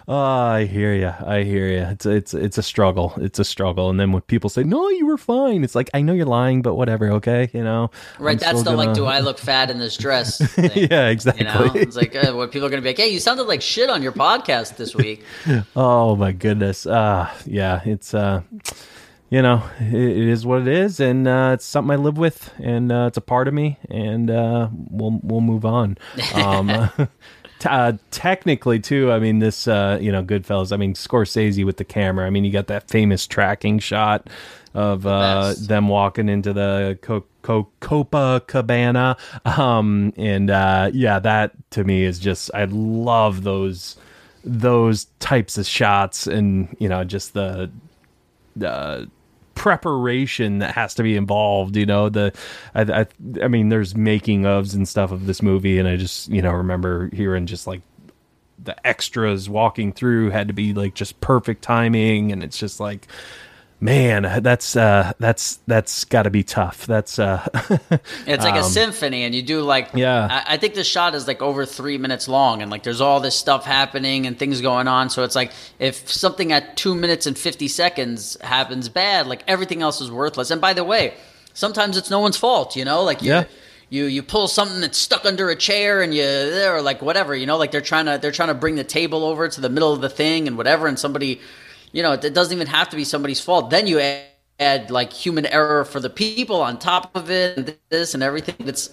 Oh, I hear you. I hear you. It's it's it's a struggle. It's a struggle. And then when people say, "No, you were fine," it's like I know you're lying, but whatever. Okay, you know. Right? I'm that's the like, gonna- do I look fat in this dress? *laughs* Thing. Yeah, You exactly. know, it's like uh, what people are going to be like. Hey, you sounded like shit on your podcast this week. *laughs* Oh my goodness. Uh yeah, it's uh you know, it, it is what it is and uh it's something I live with and uh it's a part of me and uh we'll we'll move on. *laughs* Um uh, technically too, I mean this uh you know, Goodfellas, I mean Scorsese with the camera. I mean you got that famous tracking shot of uh them walking into the Co- Co- Copacabana um and uh yeah, that to me is just I love those those types of shots and you know just the the preparation that has to be involved you know the I, I i mean there's making ofs and stuff of this movie and i just you know remember hearing just like the extras walking through had to be like just perfect timing and it's just like man that's uh that's that's got to be tough that's uh *laughs* It's like a symphony, and you do like Yeah. I, I think the shot is like over three minutes long, and like there's all this stuff happening and things going on. So it's like if something at two minutes and fifty seconds happens bad, like everything else is worthless. And by the way, sometimes it's no one's fault. You know, like you. Yeah. You, you pull something that's stuck under a chair and you or like whatever you know like they're trying to they're trying to bring the table over to the middle of the thing and whatever and somebody you know it doesn't even have to be somebody's fault then you add, add like human error for the people on top of it and this and everything that's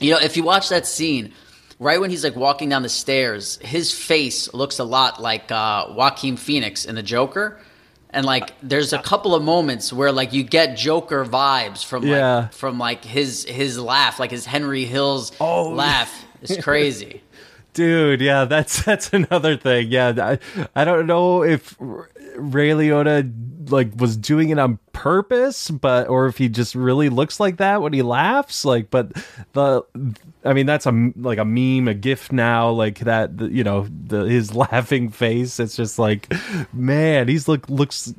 you know, if you watch that scene, right when he's like walking down the stairs, his face looks a lot like uh, Joaquin Phoenix in the Joker. And like, there's a couple of moments where like you get Joker vibes from like Yeah. from like his his laugh, like his Henry Hill's Oh, laugh. It's crazy. *laughs* Dude, yeah, that's *laughs* that's another thing. Yeah, I, I don't know if Ray Liotta like was doing it on purpose, but or if he just really looks like that when he laughs. Like, but the, I mean, that's a like a meme, a gif now. Like that, the, you know, the his *laughs* laughing face. It's just like, man, he's look looks.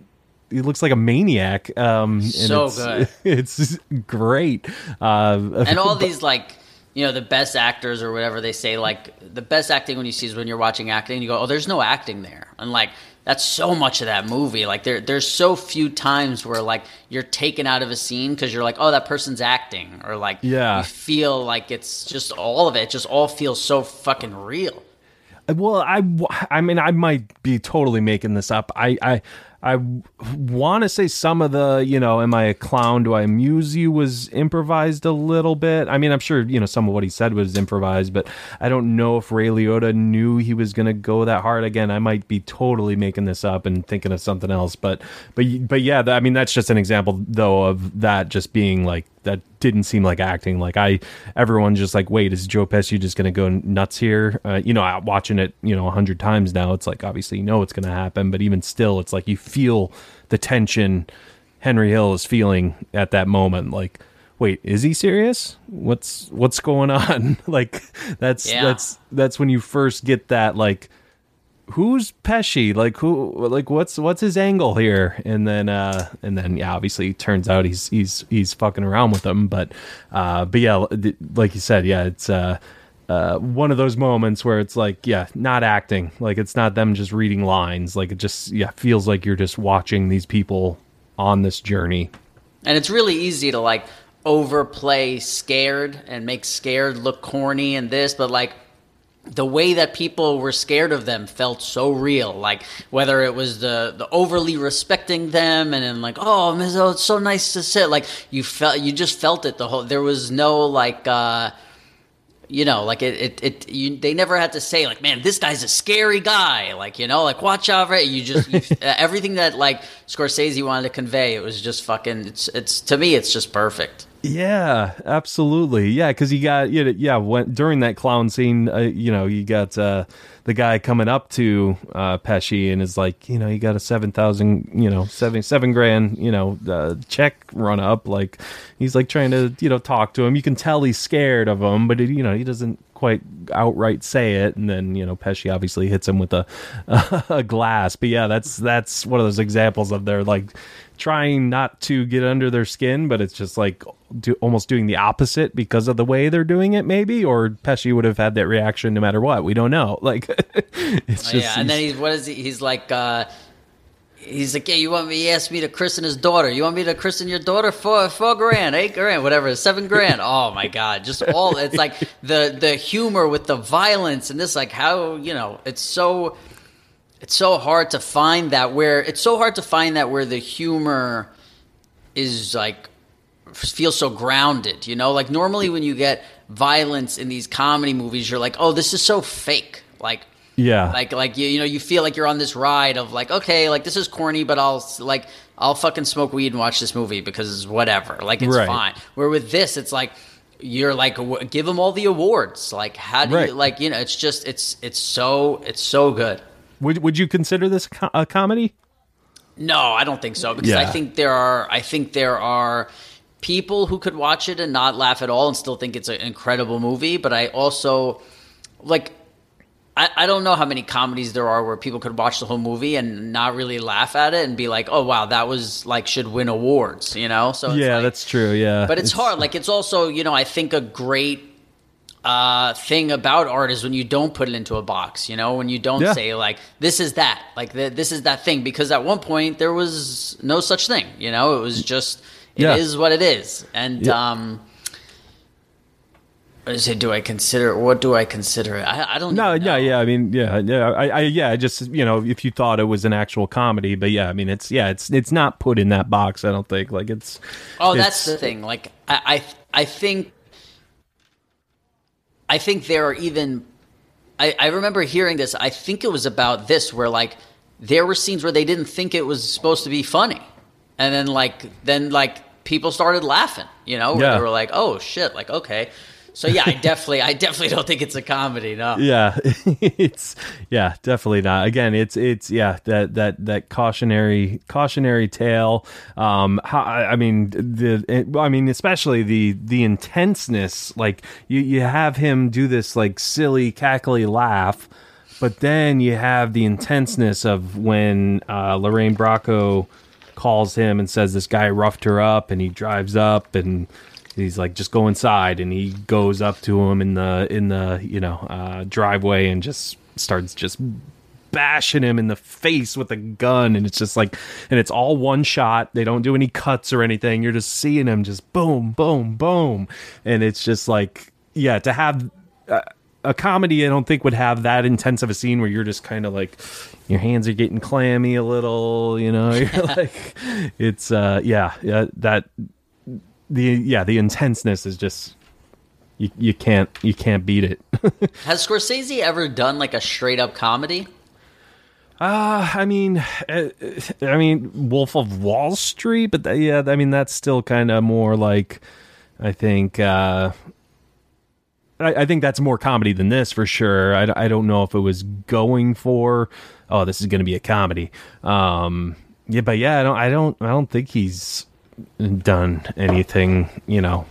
He looks like a maniac. Um, and So it's, good. *laughs* It's great. Uh, and all these like you know the best actors or whatever they say like the best acting when you see is when you're watching acting you go oh there's no acting there. And like that's so much of that movie. Like there there's so few times where like you're taken out of a scene because you're like oh that person's acting. Or like Yeah. you feel like it's just all of it, it just all feels so fucking real. Well, I, I mean, I might be totally making this up. I, I, I want to say some of the, you know, am I a clown? Do I amuse you? Was improvised a little bit. I mean, I'm sure you know some of what he said was improvised, but I don't know if Ray Liotta knew he was going to go that hard. Again, I might be totally making this up and thinking of something else. But, but, but yeah, I mean, that's just an example though of that just being like that didn't seem like acting. Like I, everyone's just like, wait, is Joe Pesci just going to go nuts here? Uh, you know, watching it, you know, a hundred times now, it's like obviously you know what's going to happen, but even still, it's like you feel the tension Henry Hill is feeling at that moment. Like, wait, is he serious? What's what's going on? *laughs* like, that's Yeah. that's that's when you first get that like who's Pesci? Like who? Like what's what's his angle here? And then uh and then yeah, obviously turns out he's he's he's fucking around with them. But uh but yeah, like you said, yeah, it's uh. Uh, one of those moments where it's like, yeah, not acting. Like it's not them just reading lines. Like it just, yeah, feels like you're just watching these people on this journey. And it's really easy to like overplay scared and make scared look corny and this, but like the way that people were scared of them felt so real. Like whether it was the the overly respecting them and then like, oh, Miss, oh, it's so nice to sit. Like you felt, you just felt it the whole. There was no like. uh you know, like it, it, it you, they never had to say like, man, this guy's a scary guy. Like, you know, like watch out for it. You just, you, *laughs* everything that like Scorsese wanted to convey. It was just fucking. It's it's to me, it's just perfect. Yeah, absolutely. Yeah, because you got know, yeah when during that clown scene, uh, you know, you got uh, the guy coming up to uh, Pesci and is like, you know, you got a seven thousand, you know, seven seven grand, you know, uh, check run up. Like he's like trying to you know talk to him. You can tell he's scared of him, but it, you know he doesn't quite outright say it. And then you know Pesci obviously hits him with a *laughs* a glass. But yeah, that's that's one of those examples of their like trying not to get under their skin, but it's just like do, almost doing the opposite because of the way they're doing it, maybe. Or Pesci would have had that reaction no matter what. We don't know. *laughs* Like it's just yeah, and then he's what is he? He's like. uh He's like, yeah, you want me? He asked me to christen his daughter. You want me to christen your daughter? Four, four grand, eight grand, whatever, seven grand. *laughs* Oh my god, just all. It's like the the humor with the violence and this, like how you know, it's so it's so hard to find that where it's so hard to find that where the humor is like feels so grounded you know like normally when you get violence in these comedy movies you're like oh this is so fake like yeah like like you you know you feel like you're on this ride of like okay like this is corny but I'll like I'll fucking smoke weed and watch this movie because it's whatever like it's Right. fine where with this it's like you're like give them all the awards like how do Right. you like you know it's just it's it's so it's so good would would you consider this a, comedy? No, I don't think so because I think there are I think there are people who could watch it and not laugh at all and still think it's an incredible movie, but I also like I, I don't know how many comedies there are where people could watch the whole movie and not really laugh at it and be like, "Oh wow, that was like should win awards," you know? So it's yeah, like- that's true. Yeah, but it's, hard. Like it's also, you know, I think a great uh, thing about art is when you don't put it into a box. You know, when you don't Yeah. say like this is that, like th- this is that thing, because at one point there was no such thing. You know, it was just it is Yeah. what it is, and Yeah. um. I say, do I consider? What do I consider it? I, I don't. Know. No, yeah, yeah. I mean, yeah, yeah. I, I, yeah. I Just you know, if you thought it was an actual comedy, but yeah, I mean, it's yeah, it's it's not put in that box. I don't think. Like it's. Oh, that's the thing. Like I, I, I think, I think there are even. I, I remember hearing this. I think it was about this, where like there were scenes where they didn't think it was supposed to be funny, and then like then like people started laughing. You know, where Yeah. they were like, "Oh shit!" Like okay. So yeah, I definitely, I definitely don't think it's a comedy. No. *laughs* Yeah, *laughs* it's yeah, definitely not. Again, it's it's yeah that that that cautionary cautionary tale. Um, how, I mean the I mean especially the the intenseness. Like you you have him do this like silly cackly laugh, but then you have the intenseness of when uh, Lorraine Bracco calls him and says this guy roughed her up, and he drives up and he's like just go inside and he goes up to him in the in the you know uh, driveway and just starts just bashing him in the face with a gun. And it's just like and it's all one shot. They don't do any cuts or anything. You're just seeing him just boom boom boom. And it's just like yeah to have uh, a comedy i don't think would have that intense of a scene where you're just kind of like your hands are getting clammy a little you know? *laughs* You're like it's uh yeah yeah that the yeah the intenseness is just you, you can't you can't beat it *laughs* Has Scorsese ever done like a straight up comedy? uh i mean uh, i mean wolf of wall street but th- yeah i mean that's still kind of more like i think uh I, I think that's more comedy than this for sure. I, I don't know if it was going for, oh, this is going to be a comedy. Um, yeah, but yeah, I don't, I don't, I don't think he's done anything, you know,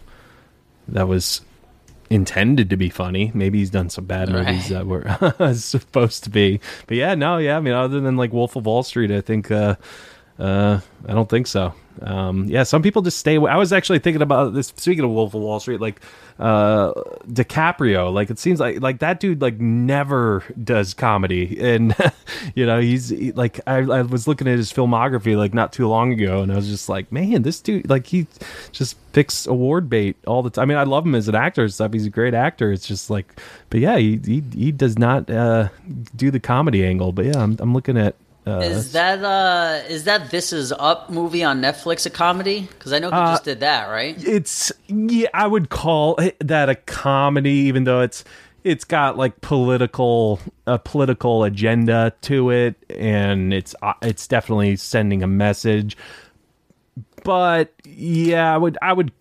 that was intended to be funny. Maybe he's done some bad movies Right. that were *laughs* supposed to be. But yeah, no, yeah. I mean, other than like Wolf of Wall Street, I think, uh, uh, I don't think so. Um, yeah, some people just stay. I was actually thinking about this. Speaking of Wolf of Wall Street, like uh, DiCaprio, like it seems like like that dude like never does comedy, and *laughs* you know he's he- like I, I was looking at his filmography like not too long ago, and I was just like, man, this dude like he just picks award bait all the time. I mean, I love him as an actor and stuff. He's a great actor. It's just like, but yeah, he he, he does not uh, do the comedy angle. But yeah, I'm I'm looking at. Uh, Is that uh is that This Is Up movie on Netflix a comedy? Because I know he Uh, just did that, right? it's yeah i would call that a comedy even though it's it's got like political a political agenda to it and it's uh, it's definitely sending a message but yeah i would i would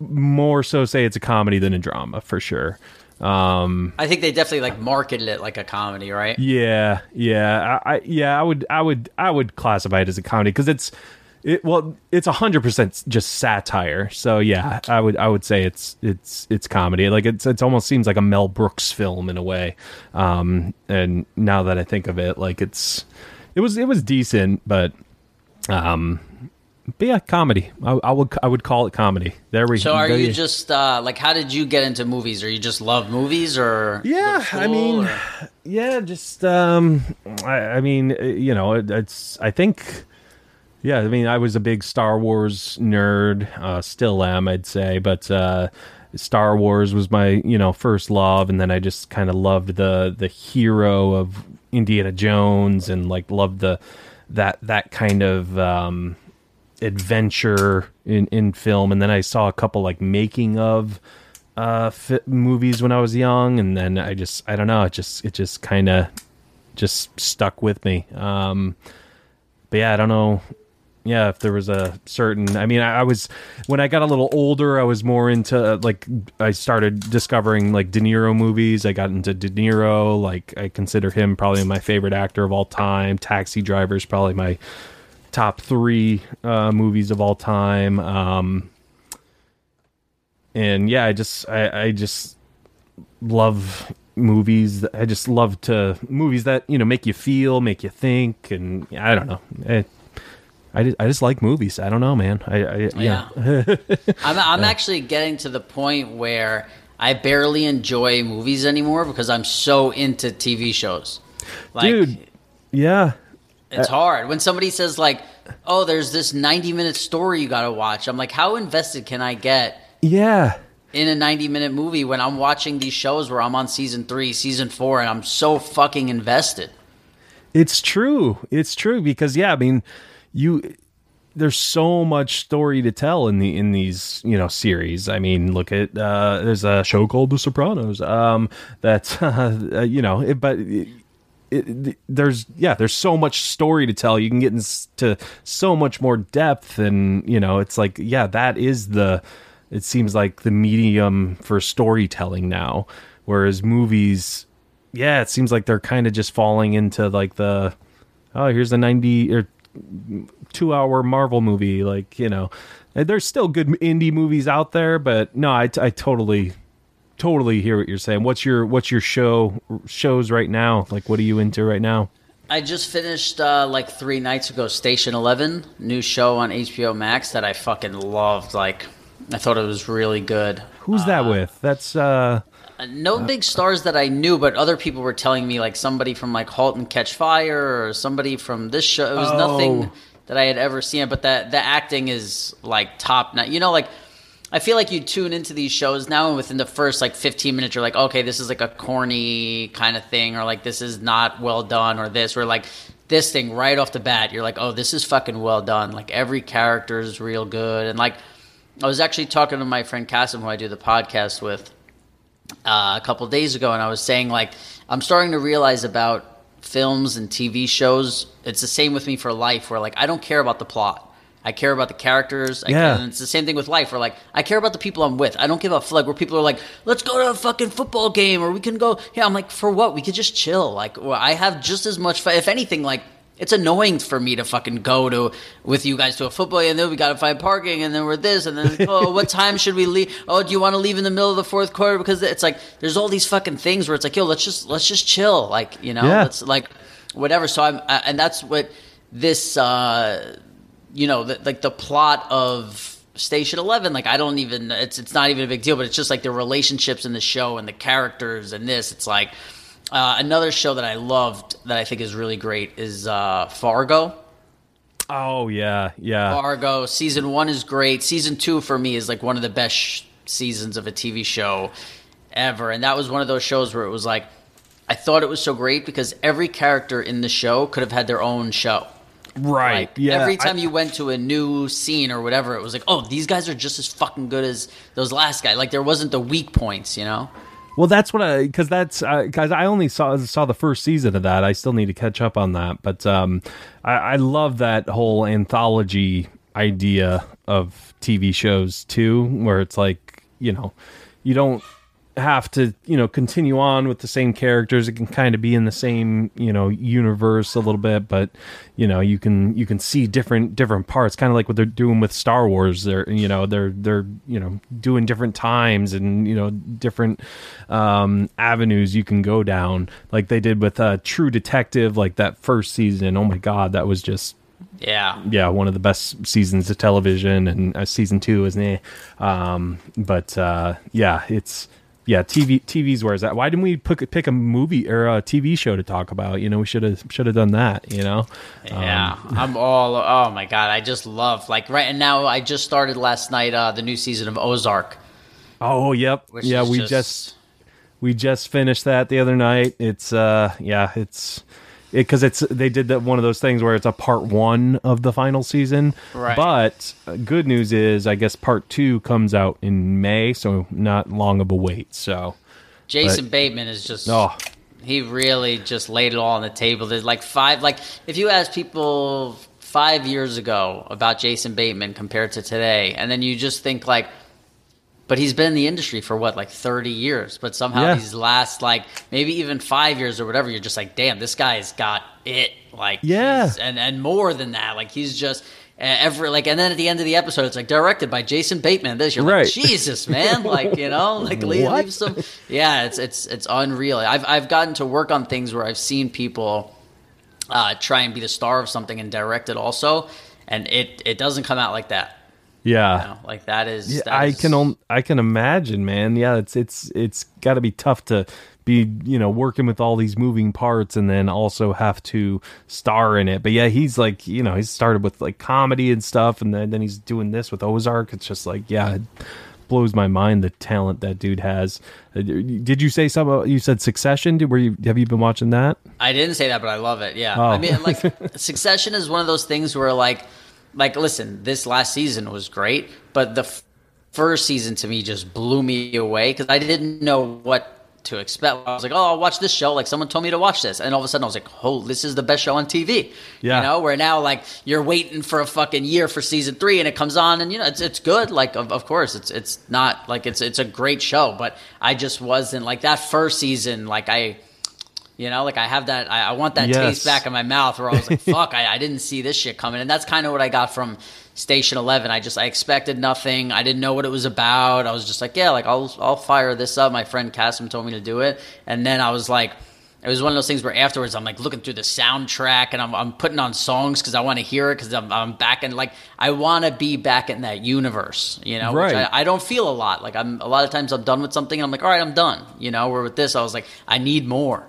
more so say it's a comedy than a drama for sure um I think they definitely like marketed it like a comedy, right? yeah yeah. I, I yeah i would i would i would classify it as a comedy because it's it well it's a hundred percent just satire. So yeah i would i would say it's it's it's comedy. Like it's it almost seems like a mel brooks film in a way. Um and now that i think of it like it's it was it was decent but um but yeah comedy i, I would i would call it comedy there we go. So are you just uh, like how did you get into movies? Or you just love movies or Yeah, to I mean, or- yeah, just um, I, I mean, uh, you know, it, it's I think, yeah, I mean, I was a big Star Wars nerd, uh, still am, I'd say, but uh, Star Wars was my you know first love, and then I just kind of loved the the hero of Indiana Jones, and like loved the that that kind of um adventure in in film and then I saw a couple like making of uh fi- movies when I was young and then I just I don't know it just it just kind of just stuck with me. Um but yeah I don't know yeah if there was a certain I mean I, I was when I got a little older I was more into like I started discovering like De Niro movies. I got into De Niro like I consider him probably my favorite actor of all time. Taxi Driver is probably my top three uh, movies of all time. Um, and yeah, I just I, I just love movies. I just love to movies that you know make you feel, make you think, and I don't know. Eh, I just, I just like movies. I don't know, man. I, I yeah. *laughs* I'm I'm actually getting to the point where I barely enjoy movies anymore because I'm so into TV shows. Like, dude. Yeah, It's hard when somebody says like, "Oh, there's this 90 minute story you got to watch." I'm like, "How invested can I get yeah. in a 90 minute movie when I'm watching these shows where I'm on season 3, season 4 and I'm so fucking invested?" It's true. It's true because yeah, I mean, you there's so much story to tell in the in these you know series. I mean, look at uh, there's a show called The Sopranos. Um, that *laughs* uh, you know, it, but. It, it, there's yeah there's so much story to tell. You can get into so much more depth and you know it's like yeah that is the it seems like the medium for storytelling now. Whereas movies yeah it seems like they're kind of just falling into like the oh here's a 90 or two hour marvel movie like you know. There's still good indie movies out there but no i, I totally totally hear what you're saying what's your what's your show shows right now like what are you into right now I just finished uh, like three nights ago Station Eleven, new show on HBO Max that I fucking loved. Like, I thought it was really good. who's that with that's uh Uh, No big stars that I knew, but other people were telling me like somebody from like *Halt and Catch Fire* or somebody from this show. It was Oh. nothing that I had ever seen, but that the acting is like top notch. you know, like I feel like you tune into these shows now, and within the first like 15 minutes, you're like, okay, this is like a corny kind of thing, or like this is not well done, or this, or like this thing right off the bat, you're like, oh, this is fucking well done. Like every character is real good, and like I was actually talking to my friend Kassem, who I do the podcast with uh, a couple days ago, and I was saying like I'm starting to realize about films and TV shows. It's the same with me for life, where like I don't care about the plot. I care about the characters. I, Yeah. and it's the same thing with life, where like I care about the people I'm with. I don't give a fuck. Where people are like, "Let's go to a fucking football game," or we can go. Yeah, I'm like, for what? We could just chill. Like, well, I have just as much. Fun. If anything, like. It's annoying for me to fucking go to with you guys to a football game, and then we gotta find parking, and then we're this, and then *laughs* oh, what time should we leave? Oh, do you want to leave in the middle of the fourth quarter? Because it's like there's all these fucking things where it's like, yo, let's just let's just chill, like you know, Yeah. let's like whatever. So I'm, I, and that's what this, uh, you know, the, like the plot of Station Eleven. Like I don't even, it's it's not even a big deal, but it's just like the relationships in the show and the characters and this. It's like uh, another show that I loved that I think is really great is uh, Fargo. oh yeah yeah Fargo season one is great. Season two for me is like one of the best sh- seasons of a TV show ever, and that was one of those shows where it was like I thought it was so great because every character in the show could have had their own show. Right Like, yeah Every time I- you went to a new scene or whatever, it was like, oh, these guys are just as fucking good as those last guys. Like there wasn't the weak points, you know. Well, that's what I because that's because uh, I only saw saw the first season of that. I still need to catch up on that, but um, I, I love that whole anthology idea of TV shows too, where it's like you know you don't have to you know continue on with the same characters. It can kind of be in the same you know universe a little bit but you know you can you can see different different parts kind of like what they're doing with Star Wars. They're you know they're they're you know doing different times and you know different um avenues you can go down like they did with uh True Detective like that first season. Oh my god that was just yeah, yeah, one of the best seasons of television, and uh, season two is eh. Um, but uh, yeah, it's yeah, TV TV's where is that? Why didn't we pick pick a movie or a TV show to talk about? You know, we should have should have done that. You know. Yeah, um, I'm all. Oh my god, I just love like right and now. I just started last night uh, the new season of Ozark. Oh yep, yeah. We just, just we just finished that the other night. It's uh yeah, it's because it, it's they did that one of those things where it's a part one of the final season. Right. But uh, good news is, I guess part two comes out in May, so not long of a wait. So Jason but, Bateman is just oh. he really just laid it all on the table. There's like five like if you ask people five years ago about Jason Bateman compared to today, and then you just think like but he's been in the industry for what like 30 years but somehow yeah. these last like maybe even five years or whatever you're just like damn this guy's got it. Like yeah. and and more than that like he's just every like and then at the end of the episode it's like directed by jason bateman. This you're right. like jesus man like you know *laughs* like leave, leave some yeah it's it's it's unreal. I've i've gotten to work on things where i've seen people uh, try and be the star of something and direct it also and it it doesn't come out like that yeah, you know, like that is. Yeah, that I is... can I can imagine, man. Yeah, it's it's it's got to be tough to be you know working with all these moving parts and then also have to star in it. But yeah, he's like you know he's started with like comedy and stuff, and then then he's doing this with Ozark. It's just like yeah. It, blows my mind the talent that dude has. Uh, did you say something? You said Succession. Did were you have you been watching that? I didn't say that, but I love it. Yeah, oh. I mean, like *laughs* Succession is one of those things where like like listen, this last season was great, but the f- first season to me just blew me away because I didn't know what to expect. I was like, oh, I'll watch this show. Like someone told me to watch this, and all of a sudden I was like, oh, this is the best show on TV. Yeah. You know, where now like you're waiting for a fucking year for season three, and it comes on, and you know it's it's good. Like of, of course it's it's not like it's it's a great show, but I just wasn't like that first season. Like I you know, like I have that, I, I want that yes. taste back in my mouth where I was like, *laughs* fuck, I, I didn't see this shit coming. And that's kind of what I got from Station Eleven. I just I expected nothing. I didn't know what it was about. I was just like, yeah, like I'll I'll fire this up. My friend Kassem told me to do it, and then I was like. It was one of those things where afterwards I'm like looking through the soundtrack and I'm, I'm putting on songs because I want to hear it because I'm, I'm back in like I want to be back in that universe, you know. Right. I, I, don't feel a lot like I'm a lot of times I'm done with something and I'm like, all right, I'm done, you know. Where with this I was like, I need more.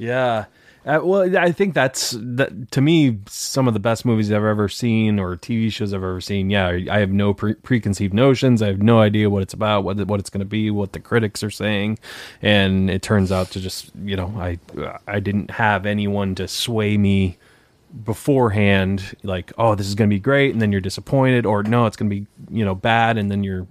Yeah. Uh, well, I think that's that, to me some of the best movies I've ever seen or TV shows I've ever seen. Yeah, I have no pre- preconceived notions. I have no idea what it's about, what what it's going to be, what the critics are saying, and it turns out to just you know I I didn't have anyone to sway me beforehand like oh this is going to be great and then you're disappointed or no it's going to be you know bad and then you're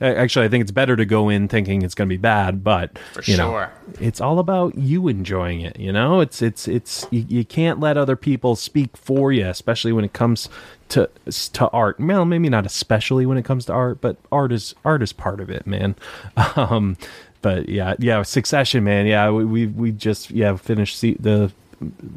Actually, I think it's better to go in thinking it's going to be bad, but For you sure. know, it's all about you enjoying it. You know, it's it's it's you, you can't let other people speak for you, especially when it comes to to art. Well, maybe not especially when it comes to art, but art is art is part of it, man. *laughs* Um, but yeah, yeah, Succession, man. Yeah, we we, we just yeah finished the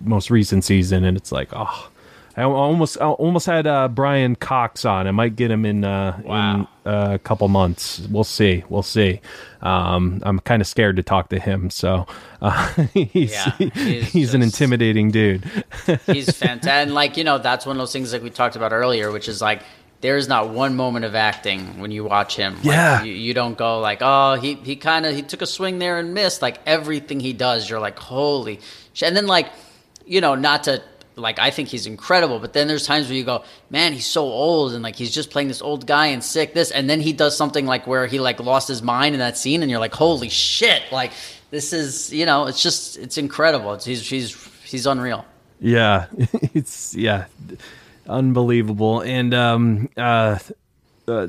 most recent season, and it's like oh I almost I almost had uh, Brian Cox on. I might get him in, uh, wow. in uh, a couple months. We'll see. We'll see. Um, I'm kind of scared to talk to him. So uh, *laughs* he's yeah, he's, he's just, an intimidating dude. *laughs* he's fantastic. And like you know, that's one of those things like we talked about earlier, which is like there is not one moment of acting when you watch him. Like, yeah, you, you, don't go like, oh, he he kind of he took a swing there and missed. Like everything he does, you're like, holy. Shit. And then like, you know, not to like I think he's incredible. But then there's times where you go, man, he's so old and like he's just playing this old guy and sick this, and then he does something like where he like lost his mind in that scene, and you're like, holy shit, like this is you know, it's just it's incredible. It's, he's he's he's unreal. Yeah, *laughs* it's yeah, unbelievable. And um, uh, uh,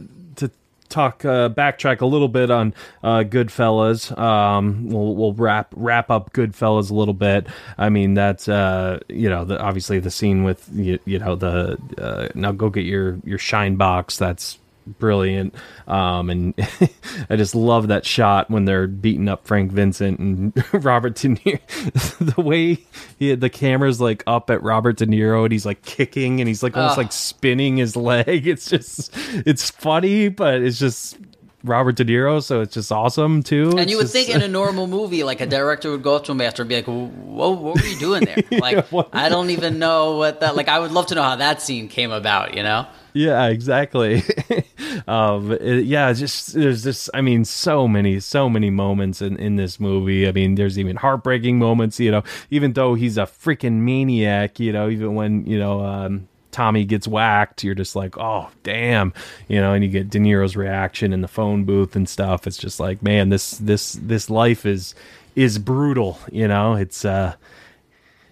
talk uh, backtrack a little bit on uh, Goodfellas. Um, we'll we'll wrap wrap up Goodfellas a little bit. I mean that's uh, you know the, obviously the scene with you, you know the uh, now go get your your shine box. That's brilliant. Um, and *laughs* I just love that shot when they're beating up Frank Vincent and *laughs* Robert De Niro. *laughs* the way he had the camera's like up at Robert De Niro and he's like kicking and he's like almost like spinning his leg. It's just, it's funny, but it's just Robert De Niro, so it's just awesome too. And It's you would just- think in a normal movie, like a director would go up to a master and be like, "Whoa, what were you doing there?" *laughs* Like, what- I don't even know what that. Like, I would love to know how that scene came about. You know? Yeah, exactly. *laughs* um, it- yeah, just there's just I mean, so many, so many moments in in this movie. I mean, there's even heartbreaking moments. You know, even though he's a freaking maniac, you know, even when you know. Um, Tommy gets whacked, you're just like, oh damn, you know, and you get De Niro's reaction in the phone booth and stuff. It's just like, man, this this this life is is brutal, you know. It's uh,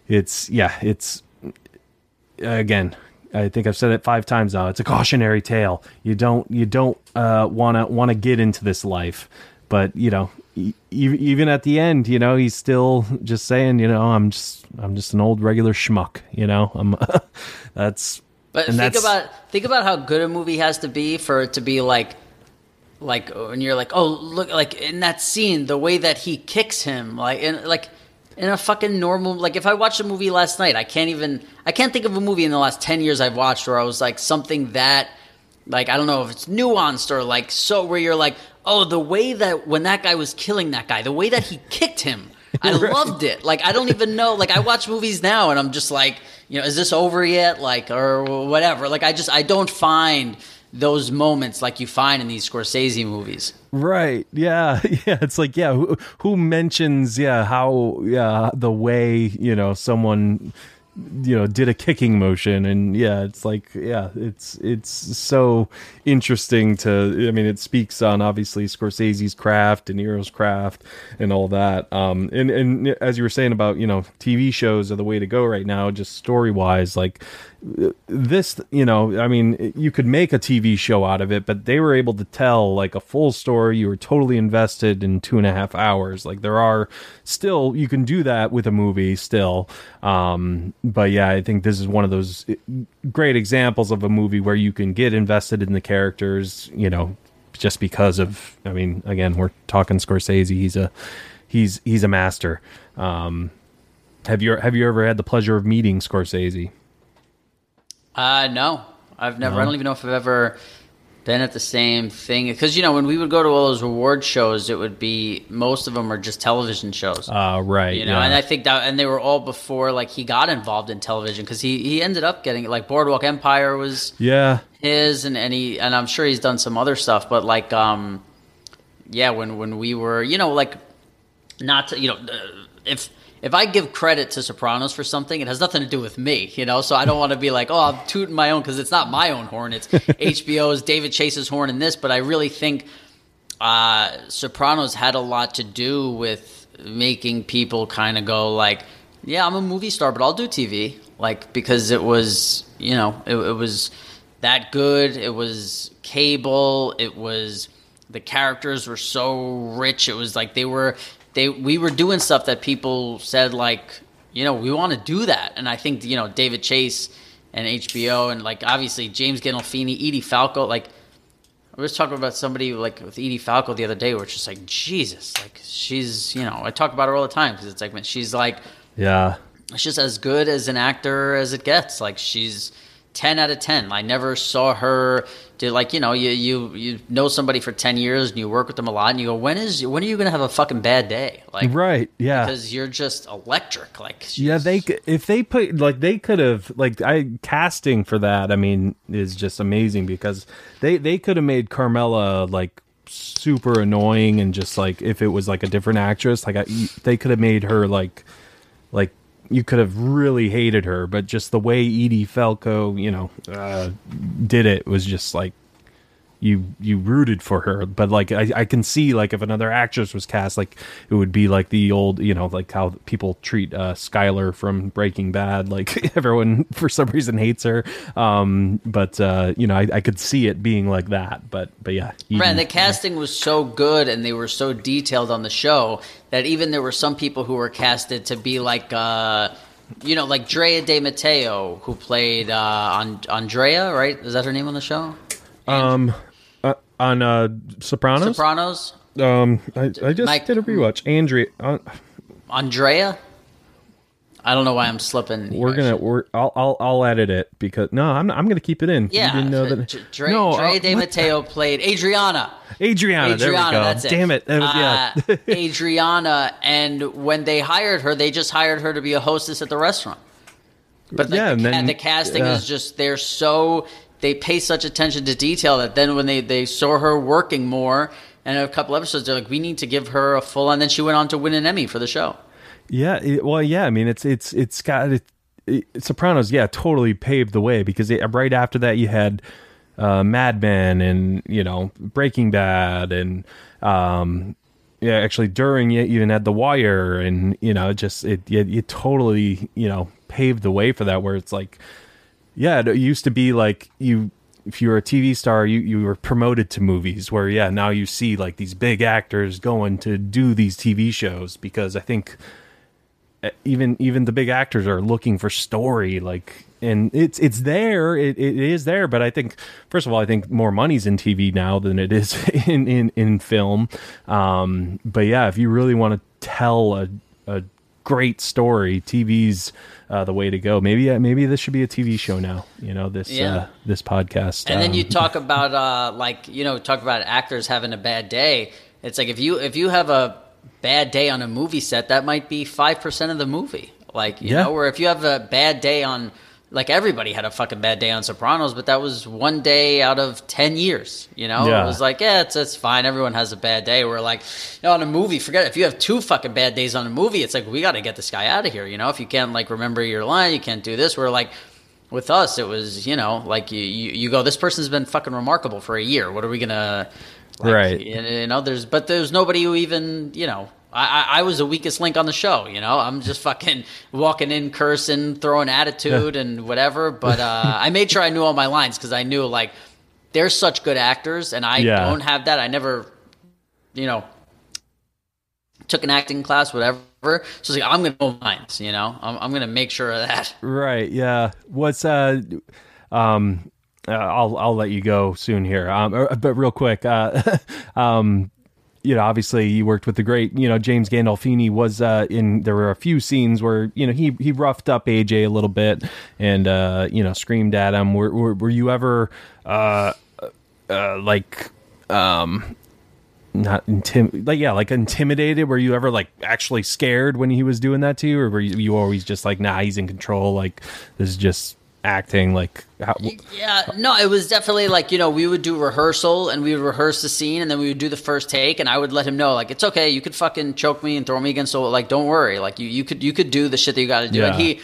it's yeah, it's again i think i've said it five times now it's a cautionary tale you don't you don't uh want to get into this life but you know even at the end you know he's still just saying you know i'm just i'm just an old regular schmuck you know? I'm *laughs* that's But think that's- about think about how good a movie has to be for it to be like like when you're like, oh look, like in that scene, the way that he kicks him, like in like in a fucking normal like if I watched a movie last night, I can't even I can't think of a movie in the last ten years I've watched where I was like something that like I don't know if it's nuanced or like so where you're like, oh, the way that when that guy was killing that guy, the way that he kicked him. I *laughs* loved it. Like I don't even know. Like I watch movies now, and I'm just like, you know, is this over yet? Like or whatever. Like I just I don't find those moments like you find in these Scorsese movies. Right. Yeah. *laughs* Yeah. It's like, yeah, who, who mentions, yeah, how, yeah, the way, you know, someone, you know, did a kicking motion. And yeah, it's like, yeah, it's, it's so interesting to, I mean, it speaks on obviously Scorsese's craft, De Niro's craft and all that. Um, and, and as you were saying about, you know, TV shows are the way to go right now, just story wise, like, this you know i mean you could make a tv show out of it but they were able to tell like a full story. You were totally invested in two and a half hours. Like there are still you can do that with a movie still. Um but yeah i think this is one of those eh, great examples of a movie where you can get invested in the characters you know just because of i mean again we're talking scorsese. He's a he's he's a master. Um have you have you ever had the pleasure of meeting scorsese Uh, no, I've never. I don't even know if I've ever been at the same thing because you know when we would go to all those reward shows, it would be most of them are just television shows. Uh, right. you know, yeah. and I think that, and they were all before like he got involved in television because he he ended up getting like Boardwalk Empire was yeah. his, and and he and I'm sure he's done some other stuff, but like um, yeah, when when we were, you know, like not to, you know, uh, if if I give credit to Sopranos for something, it has nothing to do with me, you know. So I don't want to be like, oh, I'm tooting my own because it's not my own horn. It's *laughs* HBO's David Chase's horn in this, but I really think uh, Sopranos had a lot to do with making people kind of go like, yeah, I'm a movie star, but I'll do TV, like because it was, you know, it, it was that good. It was cable. It was the characters were so rich. It was like they were they we were doing stuff that people said like, you know, we want to do that, and I think you know David Chase and HBO and like obviously James Gandolfini, Edie Falco, like. I was talking about somebody like with Edie Falco the other day, where it's just like Jesus, like she's you know I talk about her all the time because it's like man, she's like Yeah. she's just as good as an actor as it gets. Like she's ten out of ten. I never saw her do like you know you you you know somebody for ten years and you work with them a lot and you go when is when are you gonna have a fucking bad day like Right. Yeah. because you're just electric like yeah, they if they put like they could have like I casting for that. I mean, is just amazing because they they could have made Carmela like super annoying and just like if it was like a different actress, like I, they could have made her like like you could have really hated her, but just the way Edie Falco, you know, uh, did it was just like you you rooted for her. But like I, I can see like if another actress was cast like it would be like the old you know like how people treat uh skyler from breaking bad. *laughs* Like everyone for some reason hates her. Um but uh you know i, I could see it being like that. But but yeah right and the casting was so good and they were so detailed on the show that even there were some people who were casted to be like uh you know, like Drea De Matteo, who played uh, Andrea, right? Is that her name on the show? Um, on uh, Sopranos. Sopranos. Um, I, I just Mike, did a rewatch. Andrea. Uh, Andrea. I don't know why I'm slipping. We're gonna. We're. I'll. I'll. I'll edit it because no. I'm. I'm gonna keep it in. Yeah. You didn't know that. Dre, no. Dre uh, De Matteo played Adriana. Adriana. Adriana. There we go. That's it. Damn it. Was, yeah. Uh, Adriana, and when they hired her, they just hired her to be a hostess at the restaurant. But like, yeah, the, then, the casting yeah. is just they're so they pay such attention to detail that then when they, they saw her working more and a couple episodes, they're like, we need to give her a full. And then she went on to win an Emmy for the show. Yeah, it, well, yeah. I mean, it's it's it's got it, it, Sopranos. Yeah, totally paved the way because it, right after that you had uh, Mad Men and you know Breaking Bad and um, yeah, actually during it you even had The Wire and you know just it it, it totally you know paved the way for that where it's like yeah, it used to be like you if you were a TV star, you, you were promoted to movies where yeah, now you see like these big actors going to do these TV shows because I think eh, even even the big actors are looking for story like and it's it's there it, it is there but i think first of all i think more money's in tv now than it is *laughs* in in, in film. Um, but yeah if you really want to tell a, a great story tv's uh, the way to go. Maybe uh, maybe this should be a TV show now. You know this yeah. uh, this podcast. And um, then you um, *laughs* talk about uh, like you know talk about actors having a bad day. It's like if you if you have a bad day on a movie set, that might be five percent of the movie. Like you yeah. know, or if you have a bad day on like everybody had a fucking bad day on Sopranos, but that was one day out of ten years. You know, yeah. it was like, yeah, it's it's fine. Everyone has a bad day. We're like, you know, on a movie, forget it. if you have two fucking bad days on a movie, it's like we got to get this guy out of here. You know, if you can't like remember your line, you can't do this. We're like, with us, it was you know, like you you, you go, this person's been fucking remarkable for a year. What are we gonna? Like, right. You know, there's but there's nobody who even you know I, I, was the weakest link on the show, you know. I'm just fucking walking in, cursing, throwing attitude and whatever. But uh, I made sure I knew all my lines because I knew like they're such good actors, and I yeah. don't have that. I never, you know, took an acting class, whatever. So like, I'm gonna know lines, you know. I'm, I'm gonna make sure of that. Right. Yeah. What's uh, um. Uh, I'll I'll let you go soon here. Um, er, but real quick, uh, *laughs* um, you know, obviously you worked with the great, you know, James Gandolfini was uh, in. There were a few scenes where you know he he roughed up AJ a little bit and uh, you know screamed at him. Were were, were you ever uh, uh, like um not intim like yeah like intimidated? Were you ever like actually scared when he was doing that to you, or were you, you always just like nah he's in control? Like this is just acting like how, yeah no it was definitely like you know we would do rehearsal and we would rehearse the scene and then we would do the first take and i would let him know like it's okay you could fucking choke me and throw me against the like don't worry like you, you could you could do the shit that you got to do yeah. and he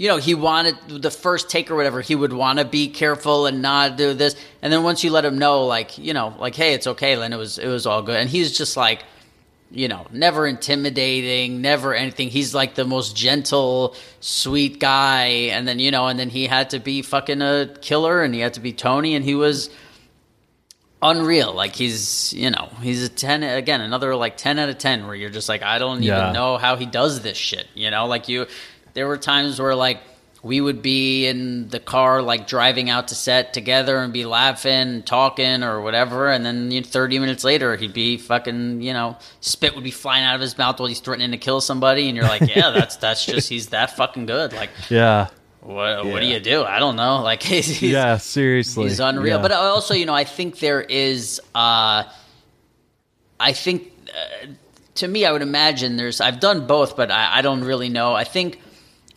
you know he wanted the first take or whatever he would want to be careful and not do this. And then once you let him know like you know like hey it's okay then it was it was all good. And he's just like you know, never intimidating, never anything. He's like the most gentle, sweet guy. And then, you know, and then he had to be fucking a killer and he had to be Tony and he was unreal. Like he's, you know, he's a 10 again, another like 10 out of 10 where you're just like I don't yeah. even know how he does this shit, you know? Like you there were times where like we would be in the car like driving out to set together and be laughing and talking or whatever and then you know, 30 minutes later he'd be fucking you know spit would be flying out of his mouth while he's threatening to kill somebody and you're like yeah *laughs* that's that's just he's that fucking good. Like yeah. what what do you do? I don't know. *laughs* Like he's, he's yeah seriously. he's unreal. Yeah. but also you know i think there is uh i think uh, to me i would imagine there's i've done both but I, I don't really know. I think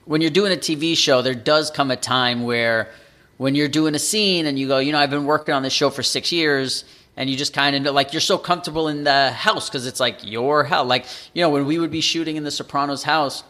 when you're doing a TV show, there does come a time where when you're doing a scene and you go, you know, I've been working on this show for six years, and you just kind of like you're so comfortable in the house because it's like your house. Like you know, when we would be shooting in the Sopranos house,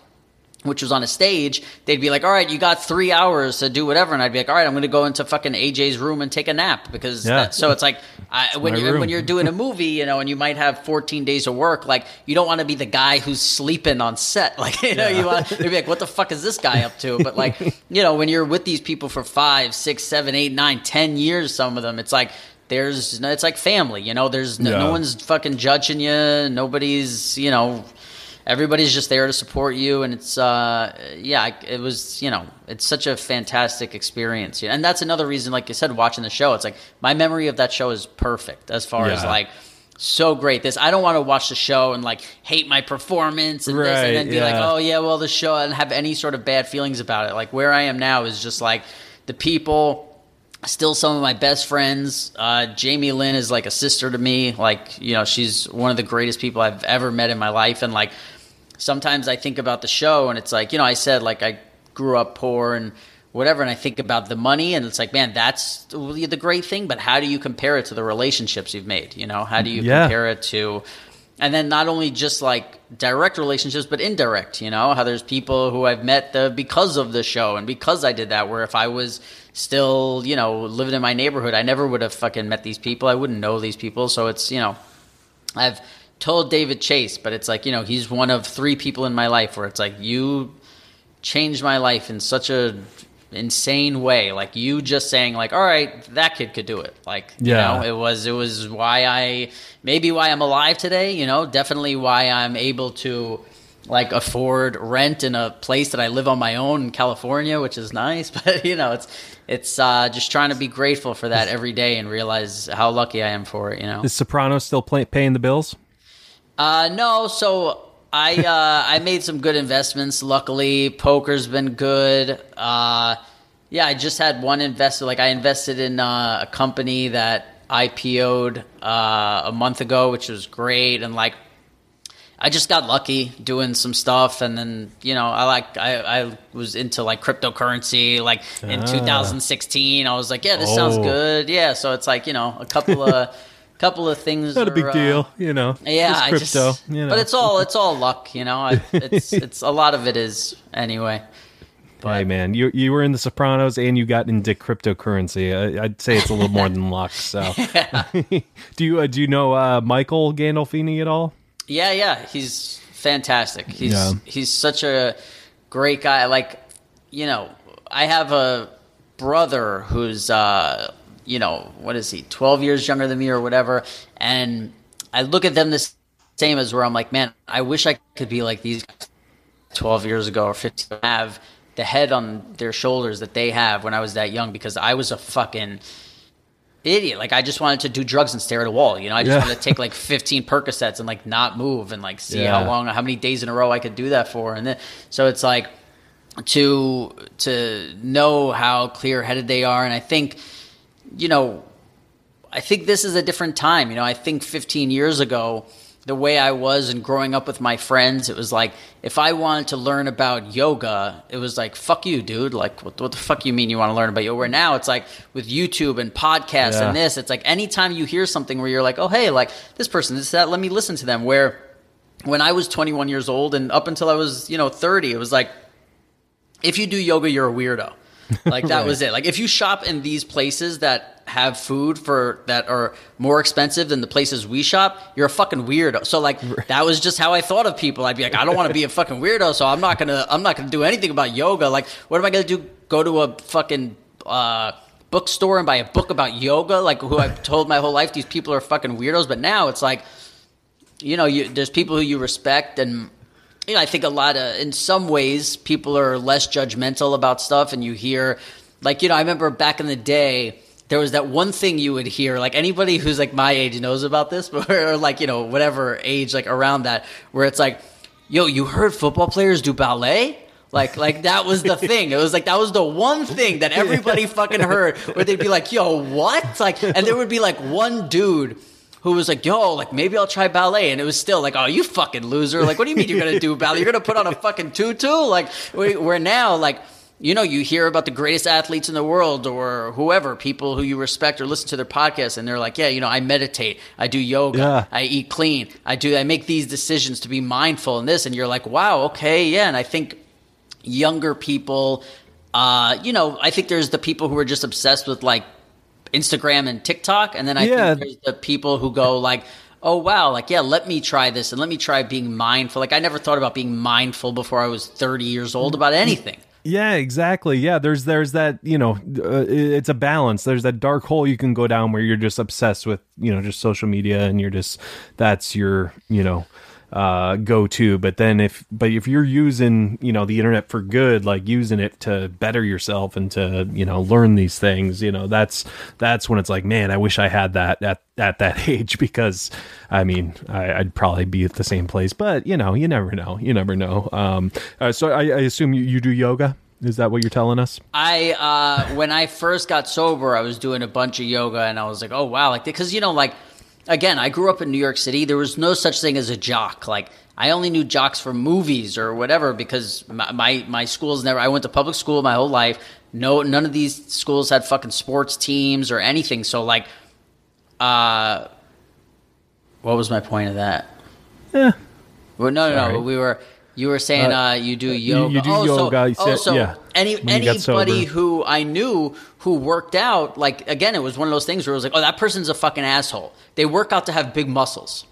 which was on a stage, they'd be like, "All right, you got three hours to do whatever," and I'd be like, "All right, I'm going to go into fucking AJ's room and take a nap because Yeah. that, so it's like I, when you when you're doing a movie, you know, and you might have 14 days of work, like you don't want to be the guy who's sleeping on set, *laughs* like you know, you want to be like, "What the fuck is this guy up to?" But like *laughs* you know, when you're with these people for five, six, seven, eight, nine, ten years, some of them, it's like. There's, it's like family, you know. There's no, Yeah. no one's fucking judging you. Nobody's, you know, everybody's just there to support you and it's uh yeah it was you know it's such a fantastic experience and that's another reason like i said watching the show it's like my memory of that show is perfect as far as like so great this i don't want to watch the show and like hate my performance and this and then be like oh yeah well the show and have any sort of bad feelings about it like where i am now is just like the people still some of my best friends. Uh, Jamie Lynn is like a sister to me. Like, you know, she's one of the greatest people I've ever met in my life. And like, sometimes I think about the show and it's like, you know, I said like I grew up poor and whatever. And I think about the money and it's like, man, that's the great thing. But how do you compare it to the relationships you've made? You know, how do you Yeah. compare it to, and then not only just like direct relationships but indirect you know how there's people who i've met the, because of the show and because i did that where if i was still you know living in my neighborhood i never would have fucking met these people i wouldn't know these people so it's you know i've told david chase but it's like you know he's one of three people in my life where it's like you changed my life in such a insane way like you just saying like all right that kid could do it like Yeah. you know it was it was why i maybe why i'm alive today you know definitely why i'm able to like afford rent in a place that i live on my own in california which is nice *laughs* but you know it's it's uh, just trying to be grateful for that every day and realize how lucky i am for it you know Is Soprano still play, paying the bills? Uh, no, so I uh, I made some good investments. Luckily, poker's been good. Uh, yeah, I just had one investor. Like I invested in uh, a company that IPO'd uh, a month ago, which was great. And like, I just got lucky doing some stuff, and then you know, I like I, I was into like cryptocurrency. Like in Ah. 2016, I was like, yeah, this sounds Oh. good. Yeah, so it's like you know, a couple of *laughs* couple of things. Not a big uh, deal, you know. yeah, crypto, just, you know. but it's all it's all luck, you know. I, *laughs* it's it's a lot of it is anyway. hey man, you you were in the Sopranos and you got into cryptocurrency. I, I'd say it's a little more than luck. So, *laughs* *laughs* do you uh, do you know uh, Michael Gandolfini at all? Yeah, yeah, he's fantastic. He's Yeah. he's such a great guy. Like, you know, I have a brother who's uh, you know, what is he? 12 years younger than me or whatever, and I look at them the same as where I'm like, man, I wish I could be like these guys 12 years ago or 15 have the head on their shoulders that they have when I was that young because I was a fucking idiot. Like I just wanted to do drugs and stare at a wall. You know, I just Yeah. wanted to take like 15 Percocets and like not move and like see Yeah. how long, how many days in a row I could do that for. And then, so it's like to to know how clear headed they are. And I think, you know, I think this is a different time. You know, I think 15 years ago, the way I was and growing up with my friends, it was like if I wanted to learn about yoga, it was like fuck you, dude. Like what, what the fuck you mean you want to learn about yoga? Where now it's like with YouTube and podcasts Yeah. and this, it's like anytime you hear something where you're like, oh hey, like this person, this that, let me listen to them. Where when I was 21 years old and up until I was you know 30, it was like if you do yoga, you're a weirdo. Like that *laughs* Right. was it. Like if you shop in these places that have food for that are more expensive than the places we shop, you're a fucking weirdo. So like *laughs* that was just how I thought of people. I'd be like, I don't want to be a fucking weirdo, so I'm not gonna I'm not gonna do anything about yoga. Like, what am I gonna do? Go to a fucking uh, bookstore and buy a book about yoga? Like who I've told my whole life these people are fucking weirdos, but now it's like you know, you, there's people who you respect, and you know, I think a lot of, in some ways, people are less judgmental about stuff, and you hear, like, you know, I remember back in the day. There was that one thing you would hear, like anybody who's like my age knows about this, *laughs* but or like you know whatever age, like around that, where it's like, yo, you heard football players do ballet? Like, like that was the *laughs* thing. It was like that was the one thing that *laughs* everybody fucking heard, where they'd be like, "Yo, what?" Like, and there would be like one dude who was like, "Yo, like maybe I'll try ballet," and it was still like, "Oh, you fucking loser! Like, what do you mean you're gonna do ballet? You're gonna put on a fucking tutu?" Like, we- we're now like. You know, you hear about the greatest athletes in the world or whoever, people who you respect or listen to their podcasts, and they're like, Yeah, you know, I meditate, I do yoga, Yeah. I eat clean, I do, I make these decisions to be mindful in this. And you're like, Wow, okay, yeah. And I think younger people. Uh, you know, I think there's the people who are just obsessed with like Instagram and TikTok, and then I Yeah. think there's the people who go like, "Oh wow, like yeah, let me try this and let me try being mindful." Like I never thought about being mindful before I was 30 years old about anything. Yeah, exactly. Yeah, there's there's that you know, uh, it's a balance. There's that dark hole you can go down where you're just obsessed with you know just social media and you're just that's your you know uh go to but then if but if you're using you know the internet for good like using it to better yourself and to you know learn these things you know that's that's when it's like man i wish i had that at at that *laughs* age because i mean I, i'd probably be at the same place but you know you never know you never know um uh, so I, I assume you, you do yoga is that what you're telling us I uh, when I first got sober, I was doing a bunch of yoga, and I was like, "Oh wow!" Like because you know, like again, I grew up in New York City. There was no such thing as a jock. Like I only knew jocks from movies or whatever because my my, my schools never. I went to public school my whole life. No, none of these schools had fucking sports teams or anything. So like, uh, what was my point of that? yeah Well, no, no, Sorry. no. We were. You were saying Uh, uh, you do yoga. you do oh, yoga, So, you said- oh, so yeah, any you anybody who I knew who worked out, like again, it was one of those things where it was like, oh, that person's a fucking asshole. They work out to have big muscles.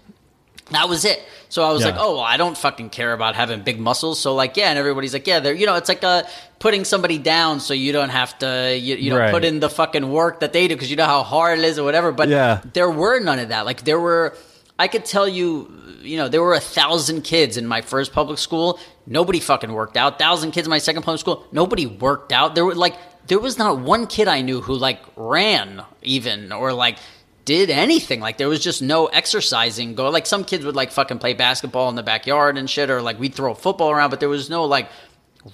That was it. So I was Yeah. like, oh, well, I don't fucking care about having big muscles. So like, yeah, and everybody's like, yeah, they're you know, it's like uh, putting somebody down so you don't have to you, you know Right. put in the fucking work that they do because you know how hard it is or whatever. But Yeah. there were none of that. Like there were, I could tell you, you know, there were a thousand kids in my first public school. Nobody fucking worked out. Thousand kids in my second public school. Nobody worked out. There were like, there was not one kid I knew who like ran even or like did anything. Like there was just no exercising. Go like some kids would like fucking play basketball in the backyard and shit, or like we'd throw football around, but there was no like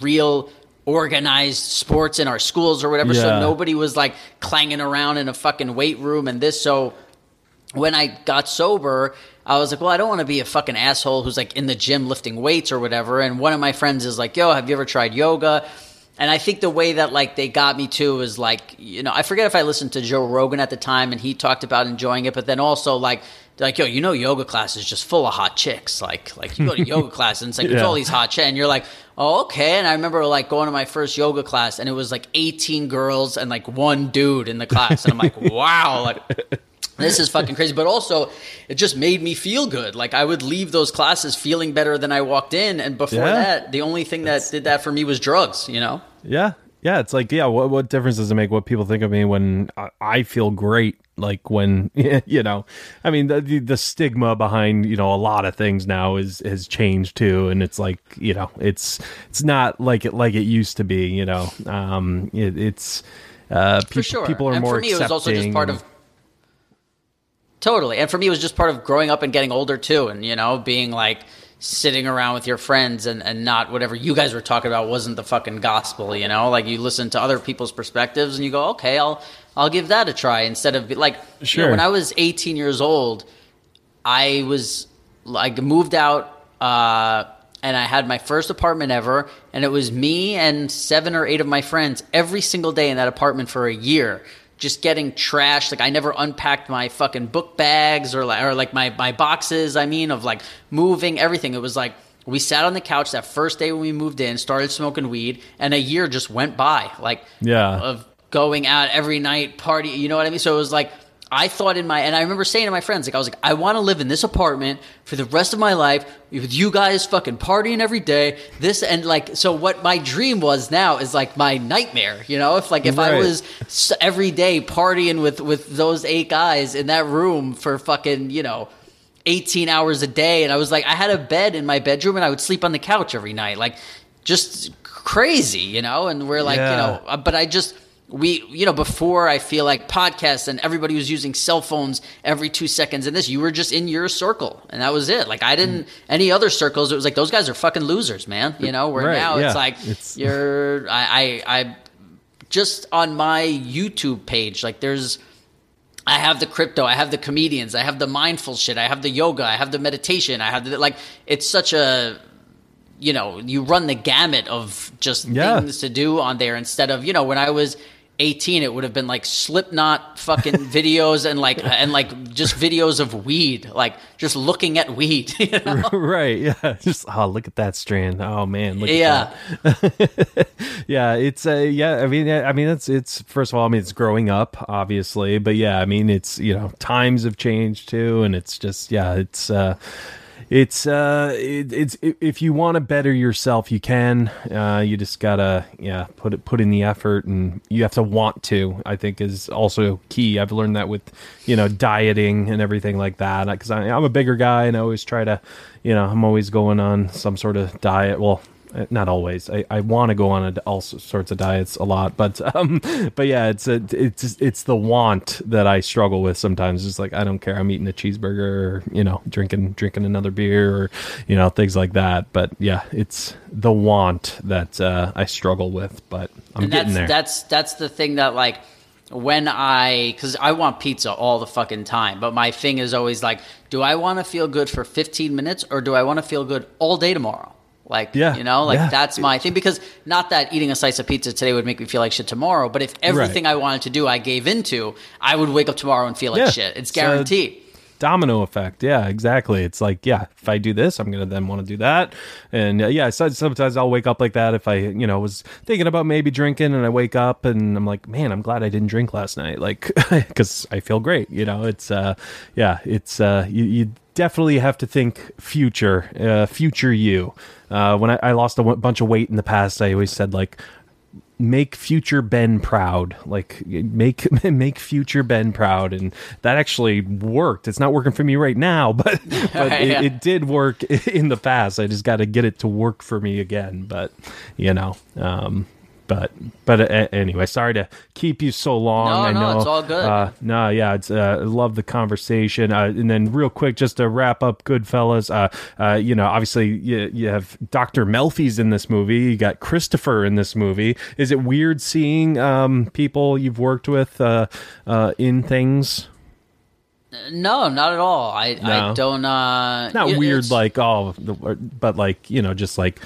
real organized sports in our schools or whatever. So nobody was like clanging around in a fucking weight room and this. So when I got sober, I was like, well, I don't want to be a fucking asshole who's like in the gym lifting weights or whatever. And one of my friends is like, yo, have you ever tried yoga? And I think the way that like they got me to was like, you know, I forget if I listened to Joe Rogan at the time and he talked about enjoying it, but then also like, like, yo, you know, yoga class is just full of hot chicks. Like, like you go to *laughs* yoga class and it's like, there's Yeah. all these hot chicks. And you're like, oh, okay. And I remember like going to my first yoga class and it was like 18 girls and like one dude in the class. And I'm like, *laughs* wow, like, this is fucking crazy. But also, it just made me feel good. Like I would leave those classes feeling better than I walked in. And before Yeah. that, the only thing that did that for me was drugs. You know? Yeah, yeah. It's like, yeah. What what difference does it make what people think of me when I, I feel great? Like when *laughs* you know, I mean, the, the the stigma behind you know a lot of things now is has changed too, and it's like you know, it's it's not like it like it used to be. You know, um, it, it's uh, For sure. people are and more for me, it was also just accepting part of. Totally. And for me, it was just part of growing up and getting older too. And, you know, being like sitting around with your friends and, and not whatever you guys were talking about wasn't the fucking gospel, you know? Like you listen to other people's perspectives and you go, okay, I'll, I'll give that a try instead of like, you know, Sure. when I was 18 years old, I was like moved out, uh, and I had my first apartment ever, and it was me and seven or eight of my friends every single day in that apartment for a year, just getting trashed. Like I never unpacked my fucking book bags or like or like my my boxes. I mean, of like moving everything. It was like we sat on the couch that first day when we moved in, started smoking weed, and a year just went by. Like Yeah. of going out every night, party. You know what I mean? So it was like I thought in my and I remember saying to my friends, like I was like, I want to live in this apartment for the rest of my life with you guys fucking partying every day. This and like so what my dream was now is like my nightmare. You know, if like if I was every day partying with with those eight guys in that room for fucking you know. 18 hours a day and I was like I had a bed in my bedroom and I would sleep on the couch every night like just crazy you know and we're like you know uh, but I just we you know before I feel like podcasts and everybody was using cell phones every 2 seconds and this you were just in your circle and that was it like I didn't Mm. any other circles it was like those guys are fucking losers man you know where Right, now yeah. it's like It's- *laughs* you're I I, I just on my YouTube page like there's I have the crypto, I have the comedians, I have the mindful shit, I have the yoga, I have the meditation, I have the like it's such a you know, you run the gamut of just Yeah. things to do on there instead of, you know, when I was 18 it would have been like slipknot fucking *laughs* videos and like and like just videos of weed like just looking at weed *laughs* you know? *laughs* right yeah just oh look at that strand oh man look yeah yeah it's uh yeah i mean i mean it's it's first of all i mean it's growing up obviously but yeah i mean it's you know times have changed too and it's just yeah it's uh it's uh it, it's if you want to better yourself you can. Uh you just gotta yeah put it put in the effort and you have to want to i think is also key. I've learned that with you know dieting and everything like that. Because i'm a bigger guy and i always try to you know i'm always going on some sort of diet. Well not always. I, I want to go on a, all sorts of diets a lot, but *laughs* um, but yeah, it's a, it's it's the want that I struggle with sometimes. It's like I don't care. I'm eating a cheeseburger, or you know, drinking drinking another beer, or you know, things like that. But yeah, it's the want that uh, I struggle with. But I'm and getting that's, there. That's that's the thing that like when I because I want pizza all the fucking time, but my thing is always like, do I want to feel good for 15 minutes or do I want to feel good all day tomorrow? Like, Yeah, you know, like yeah. that's my thing because not that eating a slice of pizza today would make me feel like shit tomorrow, but if everything I wanted to do I gave into, I would wake up tomorrow and feel like Yeah. shit. It's So- guaranteed. domino effect yeah exactly it's like yeah if i do this i'm gonna then want to do that and uh, yeah so sometimes i'll wake up like that if i you know was thinking about maybe drinking and i wake up and i'm like man i'm glad i didn't drink last night like *laughs* because i feel great you know it's uh yeah it's uh you, you definitely have to think future uh future you uh when i, I lost a w- bunch of weight in the past i always said like make future Ben proud. Like make *laughs* make future Ben proud, and that actually worked. It's not working for me right now, *laughs* but *laughs* but it, it did work in the past. I just got to get it to work for me again. But you know, um, but but uh, anyway, sorry to keep you so long. No, I no, know it's all good. Uh, no, yeah, it's uh, I love the conversation. Uh, and then real quick, just to wrap up, Goodfellas. Uh, uh, you know, obviously you you have Doctor Melfi's in this movie. You got Christopher in this movie. Is it weird seeing um, people you've worked with uh, uh, in things? No, not at all. I No. I don't uh Not weird, like oh, the, but like you know, just like.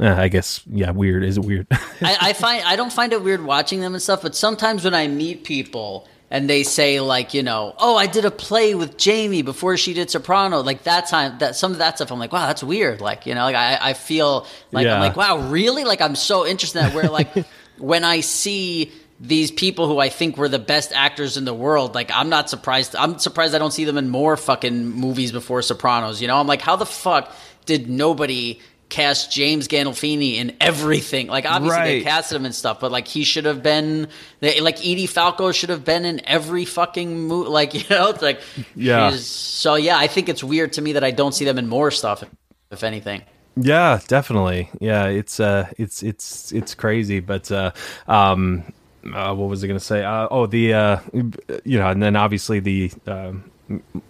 Eh, I guess yeah, weird. Is it weird? *laughs* I, I find I don't find it weird watching them and stuff, but sometimes when I meet people and they say like, you know, oh, I did a play with Jamie before she did Soprano, like that time, that some of that stuff, I'm like, wow, that's weird. Like, you know, like I, I feel like Yeah. I'm like, wow, really? Like I'm so interested in that. Where like *laughs* when I see these people who I think were the best actors in the world, like I'm not surprised. I'm surprised I don't see them in more fucking movies before Sopranos. You know, I'm like, how the fuck did nobody? Cast James Gandolfini in everything. Like obviously they Right. casted him and stuff, but like he should have been they, like Edie Falco should have been in every fucking movie. Like *laughs* you know, it's like Yeah. So yeah, I think it's weird to me that I don't see them in more stuff, if anything. Yeah, definitely. Yeah, it's uh it's it's it's crazy, but uh um uh, what was I going to say? Uh, oh, the uh you know, and then obviously the um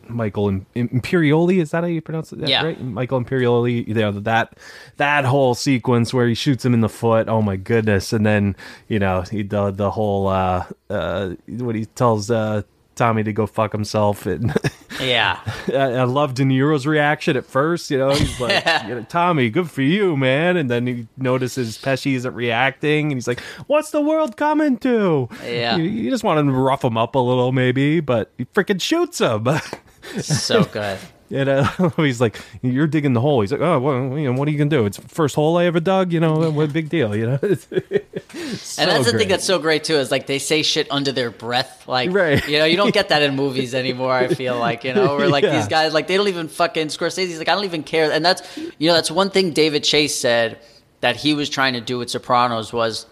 Michael Im- Imperioli is that how you pronounce it? Yeah. right. Michael Imperioli. You know that that whole sequence where he shoots him in the foot. Oh my goodness! And then you know he the the whole uh uh what he tells uh Tommy to go fuck himself and. *laughs* Yeah, *laughs* I, I love De Niro's reaction at first. You know, he's like, *laughs* you know, "Tommy, good for you, man." And then he notices Pesci isn't reacting, and he's like, "What's the world coming to?" Yeah. you, you just want to rough him up a little, maybe, but he freaking shoots him. *laughs* so good. And uh, *laughs* he's like, "You're digging the hole." He's like, "Oh, well, you know, what are you gonna do? It's the first hole I ever dug. You know, what a big deal, you know." *laughs* and that's the thing that's so great too is like they say shit under their breath like Right. you know you don't *laughs* get that in movies anymore i feel like you know where like Yeah. these guys like they don't even fucking scorsese's like i don't even care and that's you know that's one thing david chase said that he was trying to do with sopranos was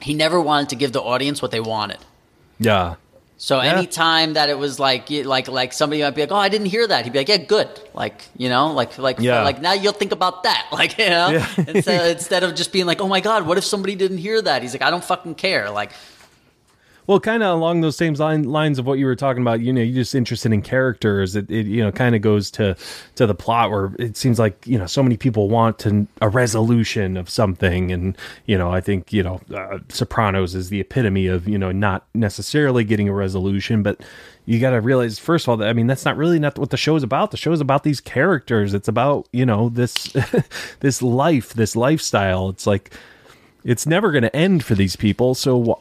he never wanted to give the audience what they wanted yeah. So Yeah. anytime that it was like like like somebody might be like, "Oh, I didn't hear that," he'd be like, "Yeah, good." Like you know, like like Yeah. like now you'll think about that, *laughs* like you know, Yeah. instead, *laughs* instead of just being like, "Oh my god, what if somebody didn't hear that?" He's like, "I don't fucking care." Like Well, kind of along those same line, lines of what you were talking about, you know, you're just interested in characters. It, it you know, kind of goes to to the plot where it seems like you know so many people want to, a resolution of something, and you know, I think you know, uh, Sopranos is the epitome of you know not necessarily getting a resolution, but you got to realize first of all that I mean that's not really not what the show's about. The show's about these characters. It's about you know this *laughs* this life, this lifestyle. It's like it's never going to end for these people. So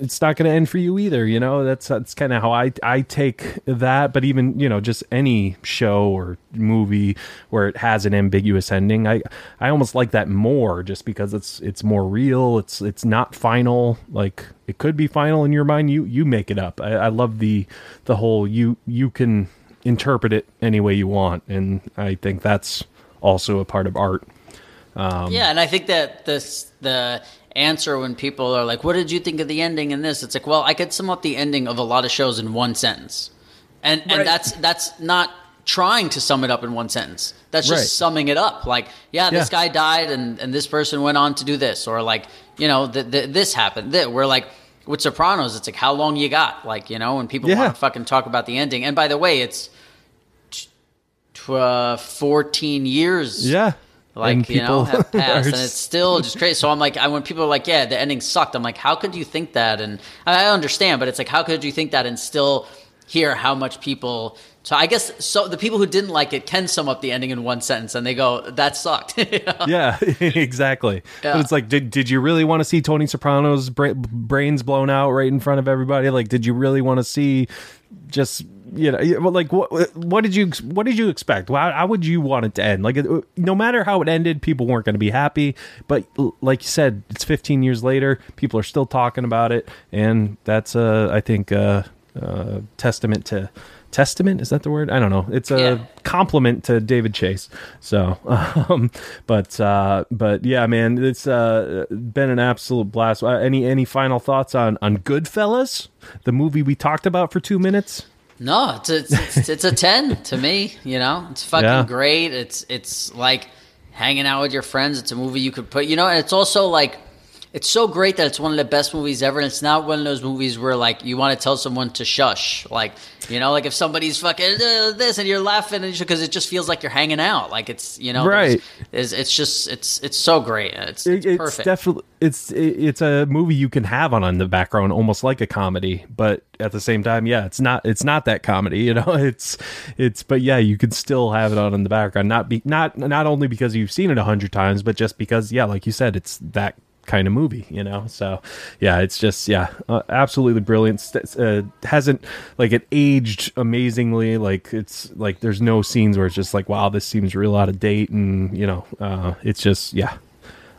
it's not going to end for you either. You know, that's that's kind of how I I take that. But even you know, just any show or movie where it has an ambiguous ending, I I almost like that more, just because it's it's more real. It's it's not final. Like it could be final in your mind. You you make it up. I, I love the the whole you you can interpret it any way you want, and I think that's also a part of art. Um, yeah, and I think that this the answer when people are like, "What did you think of the ending in this?" It's like, well, I could sum up the ending of a lot of shows in one sentence, and right. and that's that's not trying to sum it up in one sentence. That's just right. summing it up. Like, yeah, this yeah. guy died, and and this person went on to do this, or like, you know, th- th- this happened. Th- we're like. With Sopranos, it's like how long you got, like you know, when people yeah. want to fucking talk about the ending. And by the way, it's t- t- uh, fourteen years. Yeah, like you know have *laughs* passed and it's still just crazy. So i'm like I, when people are like yeah the ending sucked i'm like how could you think that? And i understand but it's like how could you think that and still hear how much people so i guess so the people who didn't like it can sum up the ending in one sentence and they go that sucked. *laughs* You know? yeah *laughs* exactly. Yeah. but it's like did, did you really want to see tony soprano's bra- brains blown out right in front of everybody? Like did you really want to see just you know like what what did you what did you expect? How, how would you want it to end? Like no matter how it ended people weren't going to be happy. But like you said it's 15 years later people are still talking about it and that's uh i think uh, uh testament to testament is that the word i don't know it's a yeah. compliment to david chase so *laughs* um but uh but yeah man it's uh been an absolute blast uh, any any final thoughts on on goodfellas the movie we talked about for two minutes no, it's a, it's, it's, a ten to me. You know, it's fucking yeah. great. It's it's like hanging out with your friends. It's a movie you could put. You know, and it's also like it's so great that it's one of the best movies ever. And it's not one of those movies where like you want to tell someone to shush, like you know, like if somebody's fucking uh, this and you're laughing because it just feels like you're hanging out. Like it's you know, right? It's, it's just it's it's so great. It's, it's, it's perfect. Definitely, it's it's a movie you can have on in the background, almost like a comedy, but at the same time, yeah, it's not it's not that comedy. You know, *laughs* it's it's but yeah, you can still have it on in the background. Not be not not only because you've seen it a hundred times, but just because yeah, like you said, it's that kind of movie, you know. So yeah, it's just yeah, uh, absolutely brilliant. Uh, hasn't like it aged amazingly. Like it's like there's no scenes where it's just like wow, this seems real out of date, and you know, uh, it's just yeah,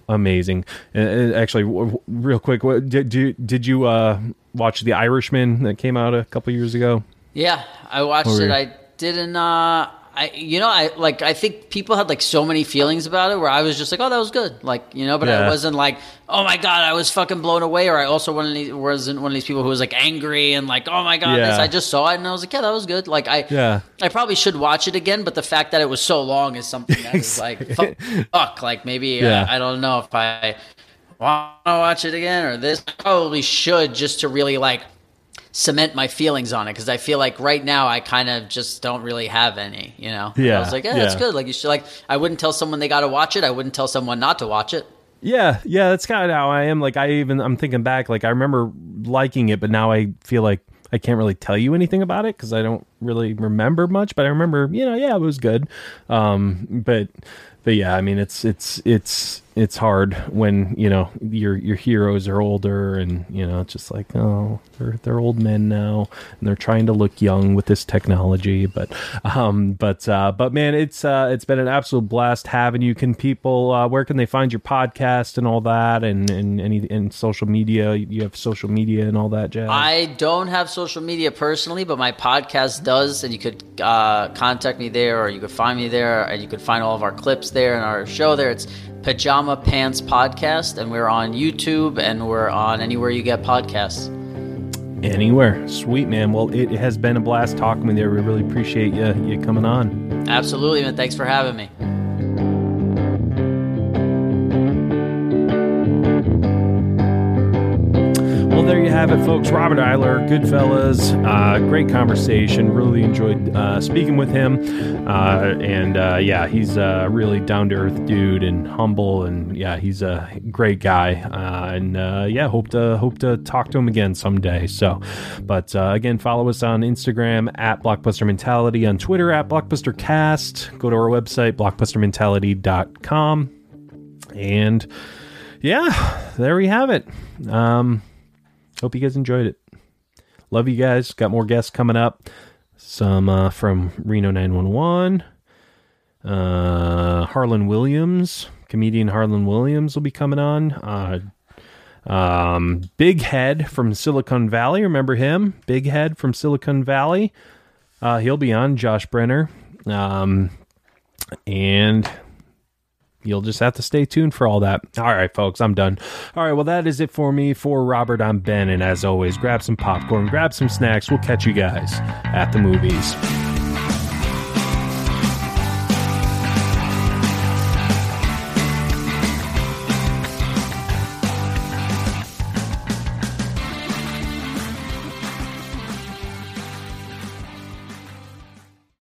amazing. And, actually, w- real quick, what, did did did you uh, watch The Irishman that came out a couple years ago? Yeah, I watched it. I didn't. Uh, I you know I like I think people had like so many feelings about it where I was just like oh that was good like you know but yeah. I wasn't like oh my god I was fucking blown away or I also one of these, wasn't one of these people who was like angry and like oh my god yeah. this I just saw it and I was like yeah that was good like I yeah I probably should watch it again but the fact that it was so long is something that is *laughs* like fuck, fuck like maybe uh, yeah. I, I don't know if I want to watch it again or this I probably should just to really like cement my feelings on it because I feel like right now I kind of just don't really have any, you know. Yeah, I was like, yeah, yeah, that's good. Like you should like I wouldn't tell someone they got to watch it. I wouldn't tell someone not to watch it. Yeah, yeah, that's kind of how I am. Like I even I'm thinking back, like I remember liking it, but now I feel like I can't really tell you anything about it because I don't really remember much. But I remember, you know, yeah, it was good. Um, but but yeah, I mean, it's it's it's it's hard when you know your your heroes are older and you know it's just like oh they're they're old men now and they're trying to look young with this technology. But um but uh but man it's uh it's been an absolute blast having you. Can people uh where can they find your podcast and all that and and any in social media? You have social media and all that jazz? I don't have social media personally but my podcast does and you could uh contact me there or you could find me there and you could find all of our clips there and our show there it's Pajama Pants Podcast, and we're on YouTube and we're on anywhere you get podcasts. Anywhere. Sweet, man. Well, it has been a blast talking with you. We really appreciate you, you coming on. Absolutely, man. Thanks for having me. You have it, folks. Robert Iler, Goodfellas. Uh, great conversation. Really enjoyed uh, speaking with him. Uh, and uh, yeah, he's a really down to earth dude and humble. And yeah, he's a great guy. Uh, and uh, yeah, hope to hope to talk to him again someday. So, but again, follow us on Instagram at Blockbuster Mentality, on Twitter at Blockbuster Cast. Go to our website blockbustermentality.com. And yeah, there we have it. Um, hope you guys enjoyed it. Love you guys. Got more guests coming up. Some uh, from Reno 911. Uh, Harland Williams, comedian Harland Williams will be coming on. Uh, um, Big Head from Silicon Valley. Remember him? Big Head from Silicon Valley. Uh, he'll be on. Josh Brener. Um, and you'll just have to stay tuned for all that. All right, folks, I'm done. All right, well, that is it for me. For Robert, I'm Ben. And as always, grab some popcorn, grab some snacks. We'll catch you guys at the movies.